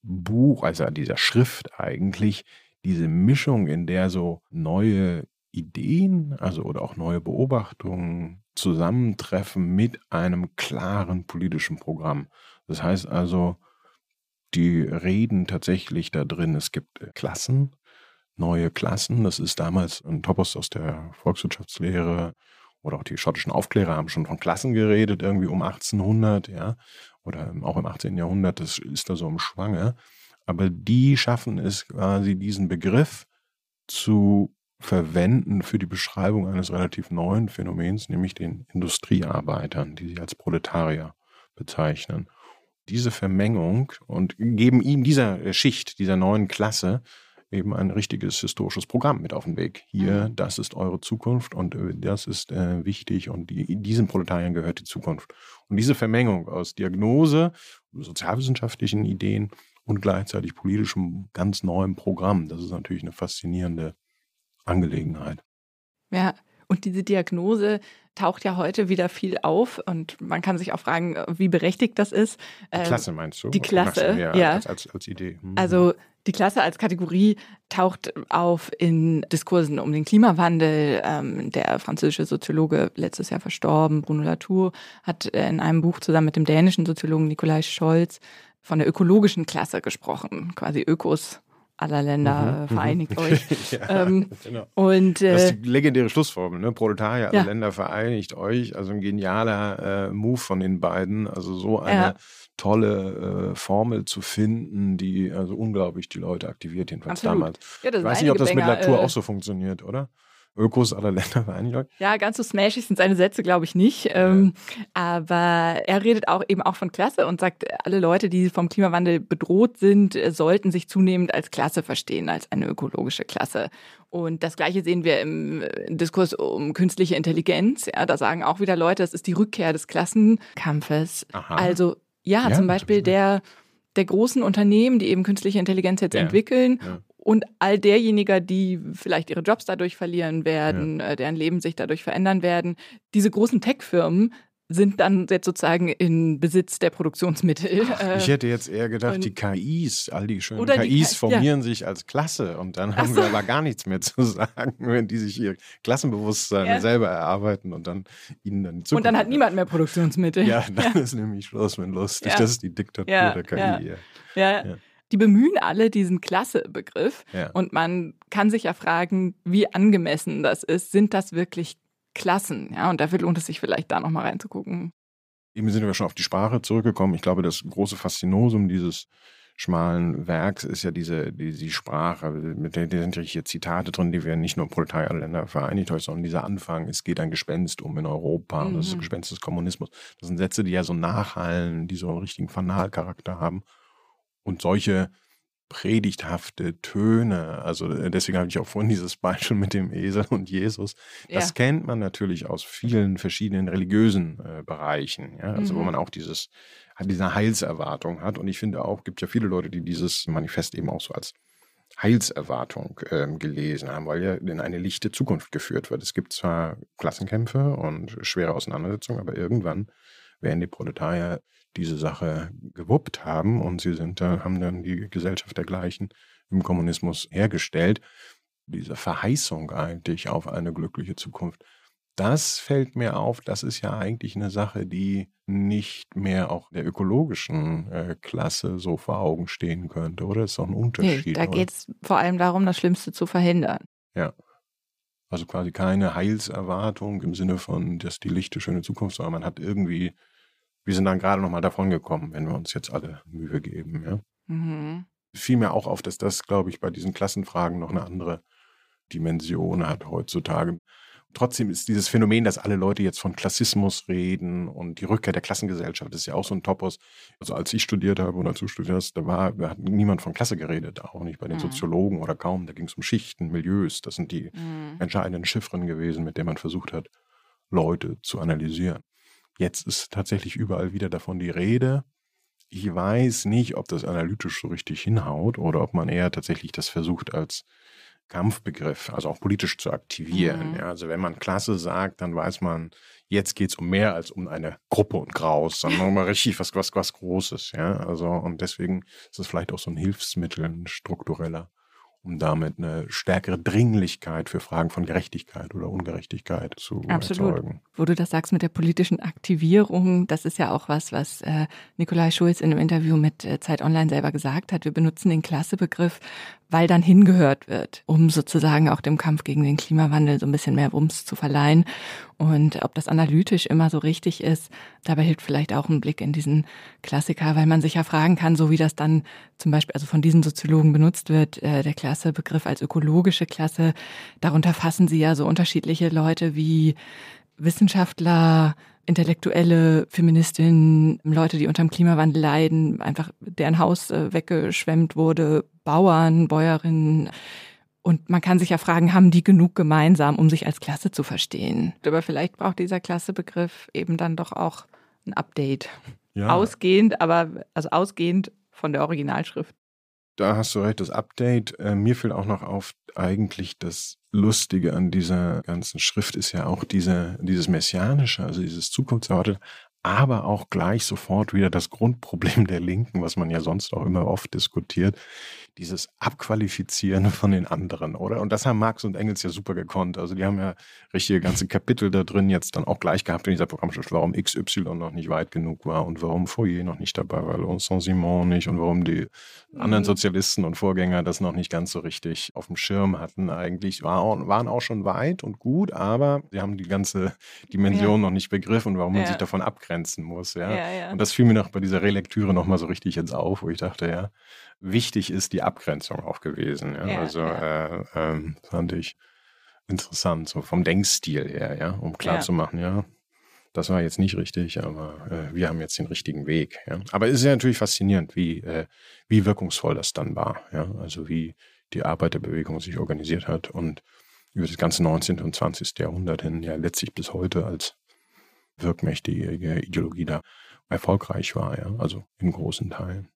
Buch, also an dieser Schrift eigentlich, diese Mischung, in der so neue Ideen, also oder auch neue Beobachtungen zusammentreffen mit einem klaren politischen Programm. Das heißt also, die reden tatsächlich da drin, es gibt äh, Klassen, neue Klassen. Das ist damals ein Topos aus der Volkswirtschaftslehre oder auch die schottischen Aufklärer haben schon von Klassen geredet, irgendwie um 1800, ja, oder auch im 18. Jahrhundert, das ist da so im Schwange. Aber die schaffen es quasi, diesen Begriff zu verwenden für die Beschreibung eines relativ neuen Phänomens, nämlich den Industriearbeitern, die sie als Proletarier bezeichnen. Diese Vermengung und geben ihm dieser Schicht, dieser neuen Klasse eben ein richtiges historisches Programm mit auf den Weg. Hier, mhm. das ist eure Zukunft und äh, das ist äh, wichtig und die, diesen Proletariern gehört die Zukunft. Und diese Vermengung aus Diagnose, sozialwissenschaftlichen Ideen und gleichzeitig politischem ganz neuem Programm, das ist natürlich eine faszinierende Angelegenheit. Ja, und diese Diagnose taucht ja heute wieder viel auf und man kann sich auch fragen, wie berechtigt das ist. Die ähm, Klasse meinst du? Die Klasse, ja. ja. Als, als, als, Idee. Mhm. Also die Klasse als Kategorie taucht auf in Diskursen um den Klimawandel. Ähm, der französische Soziologe, letztes Jahr verstorben, Bruno Latour, hat in einem Buch zusammen mit dem dänischen Soziologen Nikolai Scholz von der ökologischen Klasse gesprochen, quasi Ökos aller Länder mhm, äh, vereinigt mhm. euch. ja, ähm, genau. und, äh, das ist die legendäre Schlussformel, ne? Proletarier aller ja. Länder vereinigt euch. Also ein genialer äh, Move von den beiden. Also so eine ja. tolle äh, Formel zu finden, die also unglaublich die Leute aktiviert, jedenfalls Absolut. damals. ich weiß nicht, ob das mit Latour äh, auch so funktioniert, oder? Ökos aller Länder vereinigt. Ja, ganz so smashig sind seine Sätze, glaube ich, nicht. Ähm, aber er redet auch eben auch von Klasse und sagt, alle Leute, die vom Klimawandel bedroht sind, sollten sich zunehmend als Klasse verstehen, als eine ökologische Klasse. Und das Gleiche sehen wir im Diskurs um künstliche Intelligenz. Ja, da sagen auch wieder Leute, das ist die Rückkehr des Klassenkampfes. Aha. Also ja, ja zum Beispiel der der großen Unternehmen, die eben künstliche Intelligenz jetzt ja. entwickeln ja und all derjenigen, die vielleicht ihre Jobs dadurch verlieren werden, ja. Äh, deren Leben sich dadurch verändern werden. Diese großen Tech-Firmen sind dann jetzt sozusagen in Besitz der Produktionsmittel. Ach, ich hätte jetzt eher gedacht, die KIs, all die schönen KIs die, formieren ja. sich als Klasse und dann haben so. wir aber gar nichts mehr zu sagen, wenn die sich ihr Klassenbewusstsein ja. selber erarbeiten und dann ihnen dann Zukunft Und dann hat niemand mehr Produktionsmittel. Ja, dann ja. ist nämlich Schluss mit lustig. Das ist die Diktatur der KI. ja die bemühen alle diesen Klasse-Begriff. Ja. Und man kann sich ja fragen, wie angemessen das ist. Sind das wirklich Klassen? Ja, und dafür lohnt es sich vielleicht da nochmal reinzugucken. Eben sind wir schon auf die Sprache zurückgekommen. Ich glaube, das große Faszinosum dieses schmalen Werks ist ja diese die, die Sprache. Mit der, da sind hier Zitate drin, die wir nicht nur Proletarierländer vereinigt euch, sondern dieser Anfang, es geht ein Gespenst um in Europa, mhm. das ist das Gespenst des Kommunismus. Das sind Sätze, die ja so nachhallen, die so einen richtigen Fanalcharakter haben. Und solche predigthafte Töne, also äh, deswegen habe ich auch vorhin dieses Beispiel mit dem Esel und Jesus, das ja. kennt man natürlich aus vielen verschiedenen religiösen äh, Bereichen, ja? also mhm. wo man auch dieses, diese Heilserwartung hat. Und ich finde auch, gibt ja viele Leute, die dieses Manifest eben auch so als Heilserwartung ähm, gelesen haben, weil ja in eine lichte Zukunft geführt wird. Es gibt zwar Klassenkämpfe und schwere Auseinandersetzungen, aber irgendwann werden die Proletarier diese Sache gewuppt haben und sie sind da, haben dann die Gesellschaft dergleichen im Kommunismus hergestellt. Diese Verheißung eigentlich auf eine glückliche Zukunft, das fällt mir auf, das ist ja eigentlich eine Sache, die nicht mehr auch der ökologischen äh, Klasse so vor Augen stehen könnte, oder? Das ist doch ein Unterschied. Nee, da geht es vor allem darum, das Schlimmste zu verhindern. Ja. Also quasi keine Heilserwartung im Sinne von, dass die lichte, schöne Zukunft, sondern man hat irgendwie wir sind dann gerade nochmal davon gekommen, wenn wir uns jetzt alle Mühe geben. Ja? Mhm. Fiel mir auch auf, dass das, glaube ich, bei diesen Klassenfragen noch eine andere Dimension hat heutzutage. Trotzdem ist dieses Phänomen, dass alle Leute jetzt von Klassismus reden und die Rückkehr der Klassengesellschaft ist ja auch so ein Topos. Also als ich studiert habe oder du studiert hast, da war, da hat niemand von Klasse geredet, auch nicht bei den mhm. Soziologen oder kaum. Da ging es um Schichten, Milieus. Das sind die mhm. entscheidenden Chiffren gewesen, mit denen man versucht hat, Leute zu analysieren. Jetzt ist tatsächlich überall wieder davon die Rede. Ich weiß nicht, ob das analytisch so richtig hinhaut oder ob man eher tatsächlich das versucht als Kampfbegriff, also auch politisch zu aktivieren. Mhm. Ja, also wenn man Klasse sagt, dann weiß man, jetzt geht es um mehr als um eine Gruppe und Graus, sondern um richtig was, was, was Großes. Ja, also und deswegen ist es vielleicht auch so ein Hilfsmittel, ein struktureller um damit eine stärkere Dringlichkeit für Fragen von Gerechtigkeit oder Ungerechtigkeit zu Absolut. erzeugen. Wo du das sagst mit der politischen Aktivierung, das ist ja auch was, was äh, Nikolai Schulz in einem Interview mit äh, Zeit Online selber gesagt hat. Wir benutzen den Klassebegriff, weil dann hingehört wird, um sozusagen auch dem Kampf gegen den Klimawandel so ein bisschen mehr Wumms zu verleihen. Und ob das analytisch immer so richtig ist, dabei hilft vielleicht auch ein Blick in diesen Klassiker, weil man sich ja fragen kann, so wie das dann zum Beispiel also von diesen Soziologen benutzt wird, äh, der Klassebegriff als ökologische Klasse, darunter fassen sie ja so unterschiedliche Leute wie Wissenschaftler, Intellektuelle, Feministinnen, Leute, die unter dem Klimawandel leiden, einfach deren Haus äh, weggeschwemmt wurde, Bauern, Bäuerinnen. Und man kann sich ja fragen, haben die genug gemeinsam, um sich als Klasse zu verstehen? Aber vielleicht braucht dieser Klassebegriff eben dann doch auch ein Update. Ja. Ausgehend, aber also ausgehend von der Originalschrift. Da hast du recht, das Update. Äh, mir fiel auch noch auf, eigentlich das Lustige an dieser ganzen Schrift ist ja auch diese, dieses Messianische, also dieses Zukunftserwartete, aber auch gleich sofort wieder das Grundproblem der Linken, was man ja sonst auch immer oft diskutiert, dieses Abqualifizieren von den anderen, oder? Und das haben Marx und Engels ja super gekonnt. Also die haben ja richtige ganze Kapitel da drin jetzt dann auch gleich gehabt in dieser Programmschrift, warum XY noch nicht weit genug war und warum Fourier noch nicht dabei war und Saint-Simon nicht und warum die anderen mhm. Sozialisten und Vorgänger das noch nicht ganz so richtig auf dem Schirm hatten. Eigentlich war, waren auch schon weit und gut, aber sie haben die ganze Dimension ja. noch nicht begriffen, warum man ja. sich davon abgrenzen muss. Ja? ja? Und das fiel mir noch bei dieser Relektüre nochmal so richtig jetzt auf, wo ich dachte, ja, wichtig ist die Abgrenzung auch gewesen. Ja? Ja, also ja. Äh, ähm, fand ich interessant, so vom Denkstil her, ja, um klarzumachen, ja. ja, das war jetzt nicht richtig, aber äh, wir haben jetzt den richtigen Weg. Ja. Aber es ist ja natürlich faszinierend, wie, äh, wie wirkungsvoll das dann war. Ja. Also wie die Arbeiterbewegung sich organisiert hat und über das ganze 19. und 20. Jahrhundert hin ja letztlich bis heute als wirkmächtige Ideologie da erfolgreich war, ja, also in großen Teilen.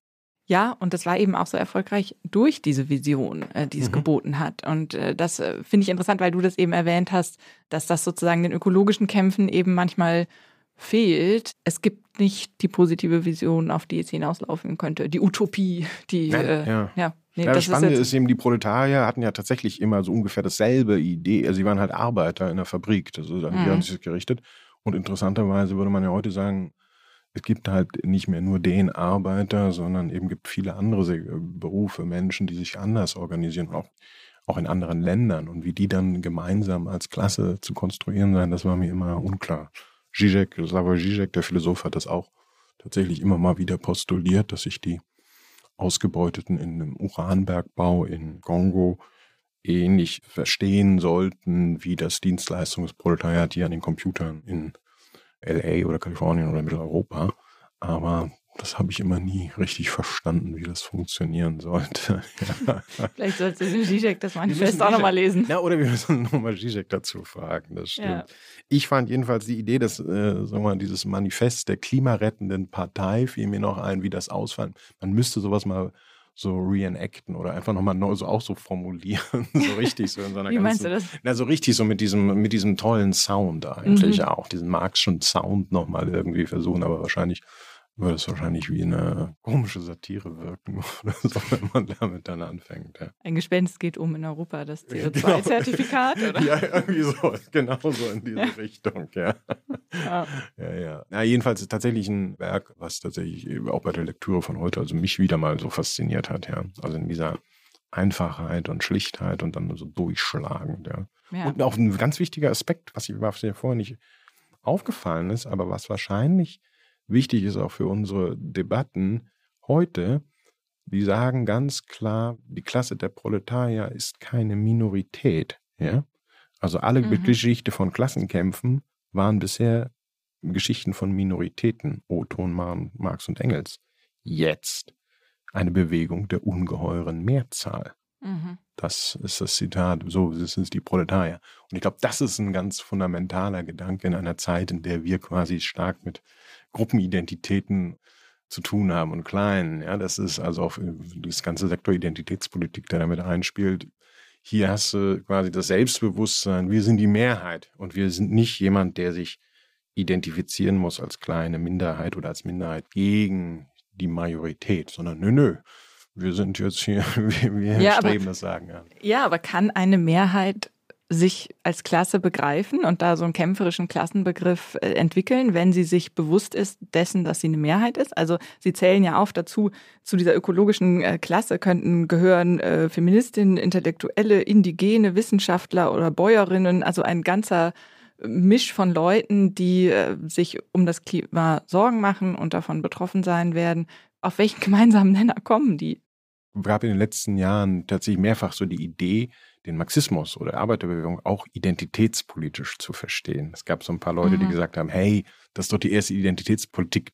Ja, und das war eben auch so erfolgreich durch diese Vision, äh, die es mhm. geboten hat. Und äh, das äh, finde ich interessant, weil du das eben erwähnt hast, dass das sozusagen den ökologischen Kämpfen eben manchmal fehlt. Es gibt nicht die positive Vision, auf die es hinauslaufen könnte, die Utopie, die ja. Ja. ja. Nee, ja, das, das Spannende ist, ist, eben, die Proletarier hatten ja tatsächlich immer so ungefähr dasselbe Idee. Also sie waren halt Arbeiter in der Fabrik, also an die mhm. haben sich gerichtet. Und interessanterweise würde man ja heute sagen, es gibt halt nicht mehr nur den Arbeiter, sondern eben gibt viele andere Berufe, Menschen, die sich anders organisieren, auch, auch in anderen Ländern. Und wie die dann gemeinsam als Klasse zu konstruieren sein, das war mir immer unklar. Zizek, Slavoj Zizek, der Philosoph, hat das auch tatsächlich immer mal wieder postuliert, dass sich die Ausgebeuteten in dem Uranbergbau in Kongo ähnlich verstehen sollten wie das Dienstleistungsproletariat hier an den Computern in LA oder Kalifornien oder Mitteleuropa. Aber das habe ich immer nie richtig verstanden, wie das funktionieren sollte. Ja. Vielleicht sollte Zizek das Manifest auch nochmal lesen. Ja, oder wir müssen nochmal Zizek dazu fragen, das stimmt. Ja. Ich fand jedenfalls die Idee, dass, äh, sagen wir mal, dieses Manifest der klimarettenden Partei fiel mir noch ein, wie das ausfallen. Man müsste sowas mal so reenacten oder einfach nochmal neu so auch so formulieren. so richtig so in so einer Wie ganzen, meinst du das? Na, so richtig so mit diesem, mit diesem tollen Sound eigentlich mhm. auch, diesen Marxischen Sound nochmal irgendwie versuchen, aber wahrscheinlich würde es wahrscheinlich wie eine komische Satire wirken oder so, wenn man damit dann anfängt. Ja. Ein Gespenst geht um in Europa, das CO2-Zertifikat, genau. oder? Ja, irgendwie so, genau so in diese ja. Richtung, ja. ja. Ja, ja. ja. Jedenfalls ist tatsächlich ein Werk, was tatsächlich auch bei der Lektüre von heute, also mich wieder mal so fasziniert hat, ja. Also in dieser Einfachheit und Schlichtheit und dann so durchschlagend, ja. ja. Und auch ein ganz wichtiger Aspekt, was, ich, was mir vorher nicht aufgefallen ist, aber was wahrscheinlich wichtig ist auch für unsere Debatten heute, die sagen ganz klar, die Klasse der Proletarier ist keine Minorität. Ja? Also alle mhm. Geschichte von Klassenkämpfen waren bisher Geschichten von Minoritäten, Oton, Marx und Engels. Jetzt eine Bewegung der ungeheuren Mehrzahl. Mhm. Das ist das Zitat, so sind die Proletarier. Und ich glaube, das ist ein ganz fundamentaler Gedanke in einer Zeit, in der wir quasi stark mit Gruppenidentitäten zu tun haben und kleinen. Ja, das ist also auch das ganze Sektor Identitätspolitik, der damit einspielt. Hier hast du quasi das Selbstbewusstsein, wir sind die Mehrheit und wir sind nicht jemand, der sich identifizieren muss als kleine Minderheit oder als Minderheit gegen die Majorität, sondern nö, nö. Wir sind jetzt hier, wir, wir ja, streben aber, das sagen. Ja. ja, aber kann eine Mehrheit sich als Klasse begreifen und da so einen kämpferischen Klassenbegriff äh, entwickeln, wenn sie sich bewusst ist dessen, dass sie eine Mehrheit ist. Also sie zählen ja auf dazu, zu dieser ökologischen äh, Klasse könnten gehören äh, Feministinnen, Intellektuelle, Indigene, Wissenschaftler oder Bäuerinnen, also ein ganzer Misch von Leuten, die äh, sich um das Klima Sorgen machen und davon betroffen sein werden. Auf welchen gemeinsamen Nenner kommen die? Es gab in den letzten Jahren tatsächlich mehrfach so die Idee, den Marxismus oder Arbeiterbewegung auch identitätspolitisch zu verstehen. Es gab so ein paar Leute, mhm. die gesagt haben, hey, das ist doch die erste Identitätspolitik,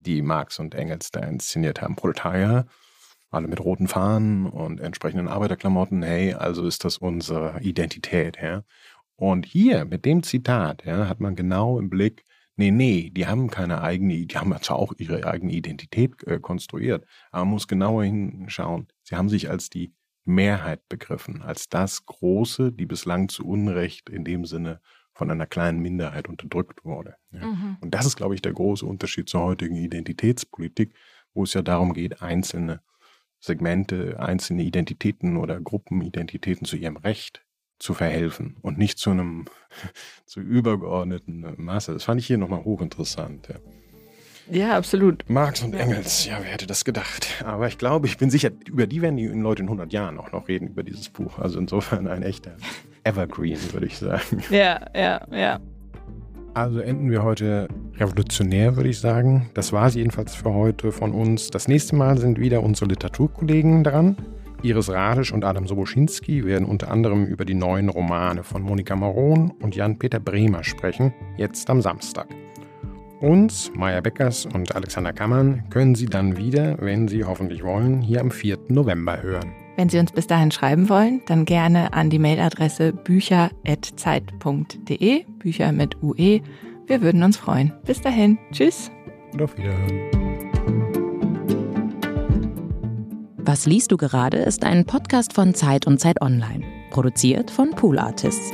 die Marx und Engels da inszeniert haben. Proletarier, alle mit roten Fahnen und entsprechenden Arbeiterklamotten, hey, also ist das unsere Identität. Ja? Und hier mit dem Zitat ja, hat man genau im Blick, nee, nee, die haben keine eigene, die haben zwar auch ihre eigene Identität äh, konstruiert, aber man muss genauer hinschauen. Sie haben sich als die Mehrheit begriffen, als das Große, die bislang zu Unrecht in dem Sinne von einer kleinen Minderheit unterdrückt wurde. Ja. Mhm. Und das ist, glaube ich, der große Unterschied zur heutigen Identitätspolitik, wo es ja darum geht, einzelne Segmente, einzelne Identitäten oder Gruppenidentitäten zu ihrem Recht zu verhelfen und nicht zu einem zu übergeordneten Masse. Das fand ich hier nochmal hochinteressant. Ja. Ja, absolut. Marx und Engels, ja, wer hätte das gedacht? Aber ich glaube, ich bin sicher, über die werden die Leute in 100 Jahren auch noch reden, über dieses Buch. Also insofern ein echter Evergreen, würde ich sagen. Ja, ja, ja. Also enden wir heute revolutionär, würde ich sagen. Das war es jedenfalls für heute von uns. Das nächste Mal sind wieder unsere Literaturkollegen dran. Iris Radisch und Adam Soboschinski werden unter anderem über die neuen Romane von Monika Maron und Jan-Peter Bremer sprechen, jetzt am Samstag. Uns, Maya Beckers und Alexander Kammern, können Sie dann wieder, wenn Sie hoffentlich wollen, hier am 4. November hören. Wenn Sie uns bis dahin schreiben wollen, dann gerne an die Mailadresse bücher.zeit.de, Bücher mit UE. Wir würden uns freuen. Bis dahin. Tschüss. Und auf Wiederhören. Was liest du gerade ist ein Podcast von Zeit und Zeit Online, produziert von Pool Artists.